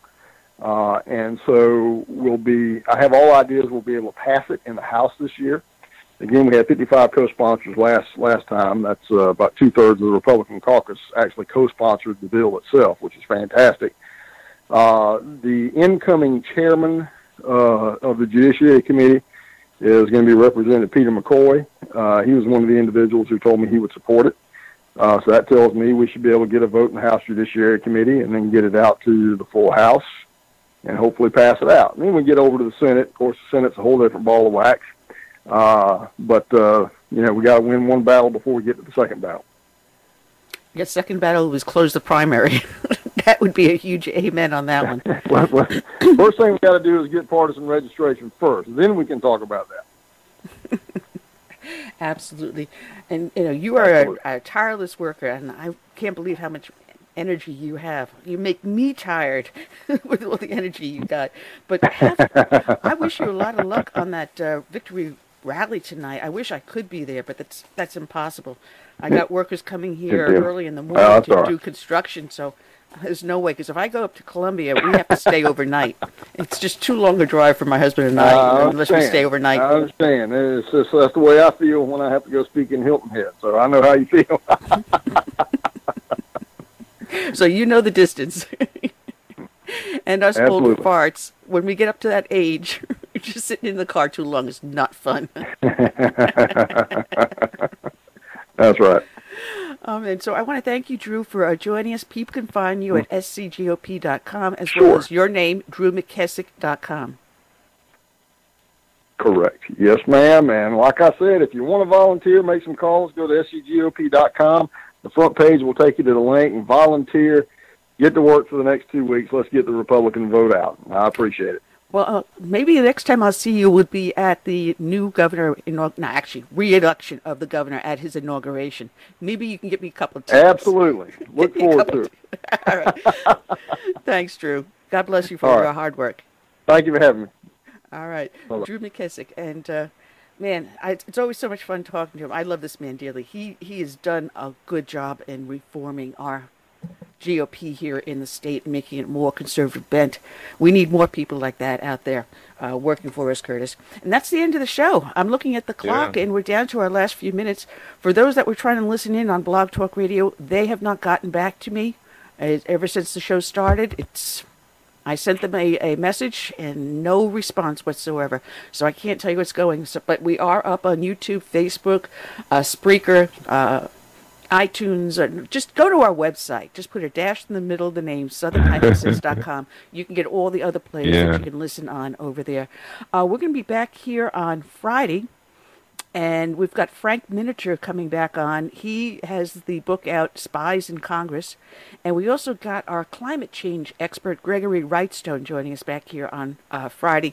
Uh, and so we'll be, I have all ideas we'll be able to pass it in the House this year. Again, we had 55 co-sponsors last last time. That's uh, about two thirds of the Republican caucus actually co-sponsored the bill itself, which is fantastic. Uh, the incoming chairman uh, of the Judiciary Committee is going to be Representative Peter McCoy. Uh, he was one of the individuals who told me he would support it. Uh, so that tells me we should be able to get a vote in the House Judiciary Committee and then get it out to the full House and hopefully pass it out. And then we get over to the Senate. Of course, the Senate's a whole different ball of wax. Uh, but, uh, you know, we got to win one battle before we get to the second battle. Your second battle was close the primary. that would be a huge amen on that one. well, well, first thing we got to do is get partisan registration first. Then we can talk about that. Absolutely. And, you know, you are a, a tireless worker, and I can't believe how much energy you have. You make me tired with all the energy you got. But have, I wish you a lot of luck on that uh, victory rally tonight. I wish I could be there, but that's that's impossible. I got workers coming here early in the morning that's to right. do construction, so there's no way. Because if I go up to Columbia, we have to stay overnight. It's just too long a drive for my husband and I, I unless we stay overnight. I understand. It's just, that's the way I feel when I have to go speak in Hilton Head. So I know how you feel. so you know the distance. and us old Absolutely. farts, when we get up to that age, just sitting in the car too long is not fun. that's right. Um, and so I want to thank you, Drew, for uh, joining us. People can find you at scgop.com as Sure. well as your name, drewmckissick.com. Correct. Yes, ma'am. And like I said, if you want to volunteer, make some calls, go to scgop.com. The front page will take you to the link and volunteer. Get to work for the next two weeks. Let's get the Republican vote out. I appreciate it. Well, uh, maybe the next time I'll see you would be at the new governor, inaug- no, actually, re-election of the governor at his inauguration. Maybe you can get me a couple of tips. Absolutely. Look Get me a forward to it. All right. Thanks, Drew. God bless you for All your right. hard work. Thank you for having me. All right. Drew McKissick, and uh, man, I, it's always so much fun talking to him. I love this man dearly. He he has done a good job in reforming our GOP here in the state, making it more conservative bent. We need more people like that out there uh, working for us, Curtis. And that's the end of the show. I'm looking at the clock, Yeah. and we're down to our last few minutes. For those that were trying to listen in on Blog Talk Radio, they have not gotten back to me uh, ever since the show started. It's I sent them a, a message and no response whatsoever. So I can't tell you what's going. So, but we are up on YouTube, Facebook, uh, Spreaker, uh, iTunes. Or just go to our website. Just put a dash in the middle of the name, southern-sense.com. You can get all the other plays Yeah. that you can listen on over there. Uh, we're going to be back here on Friday. And we've got Frank Miniter coming back on. He has the book out, Spies in Congress. And we also got our climate change expert, Gregory Wrightstone, joining us back here on uh, Friday.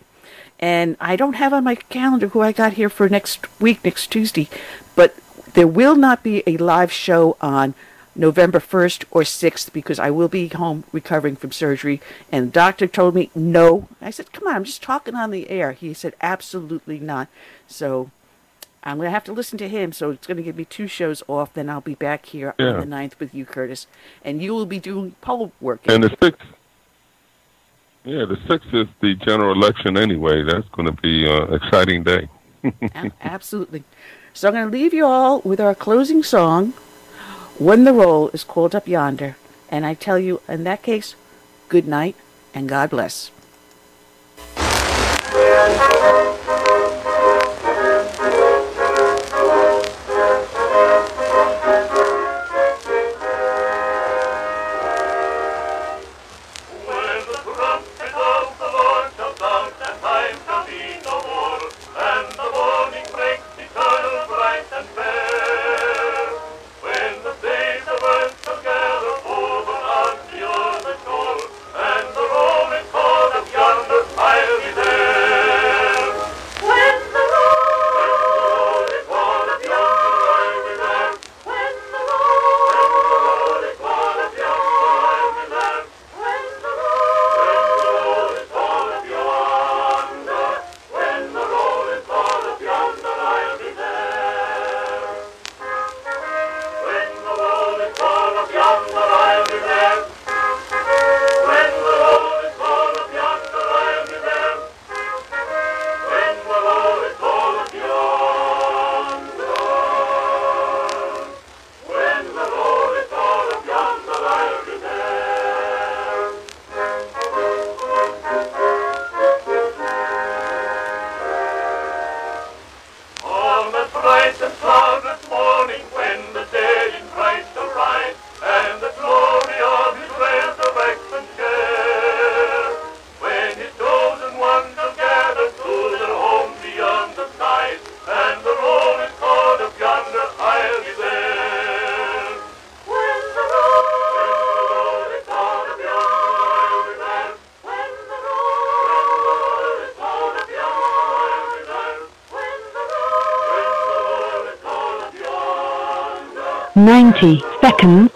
And I don't have on my calendar who I got here for next week, next Tuesday. But there will not be a live show on November 1st or 6th because I will be home recovering from surgery. And the doctor told me no. I said, come on, I'm just talking on the air. He said, absolutely not. So I'm going to have to listen to him, so it's going to give me two shows off. Then I'll be back here Yeah. on the 9th with you, Curtis. And you will be doing poll work. And the sixth, yeah, the sixth is the general election anyway. That's going to be an exciting day. Absolutely. So I'm going to leave you all with our closing song, When the Roll is Called Up Yonder. And I tell you, in that case, good night and God bless. 90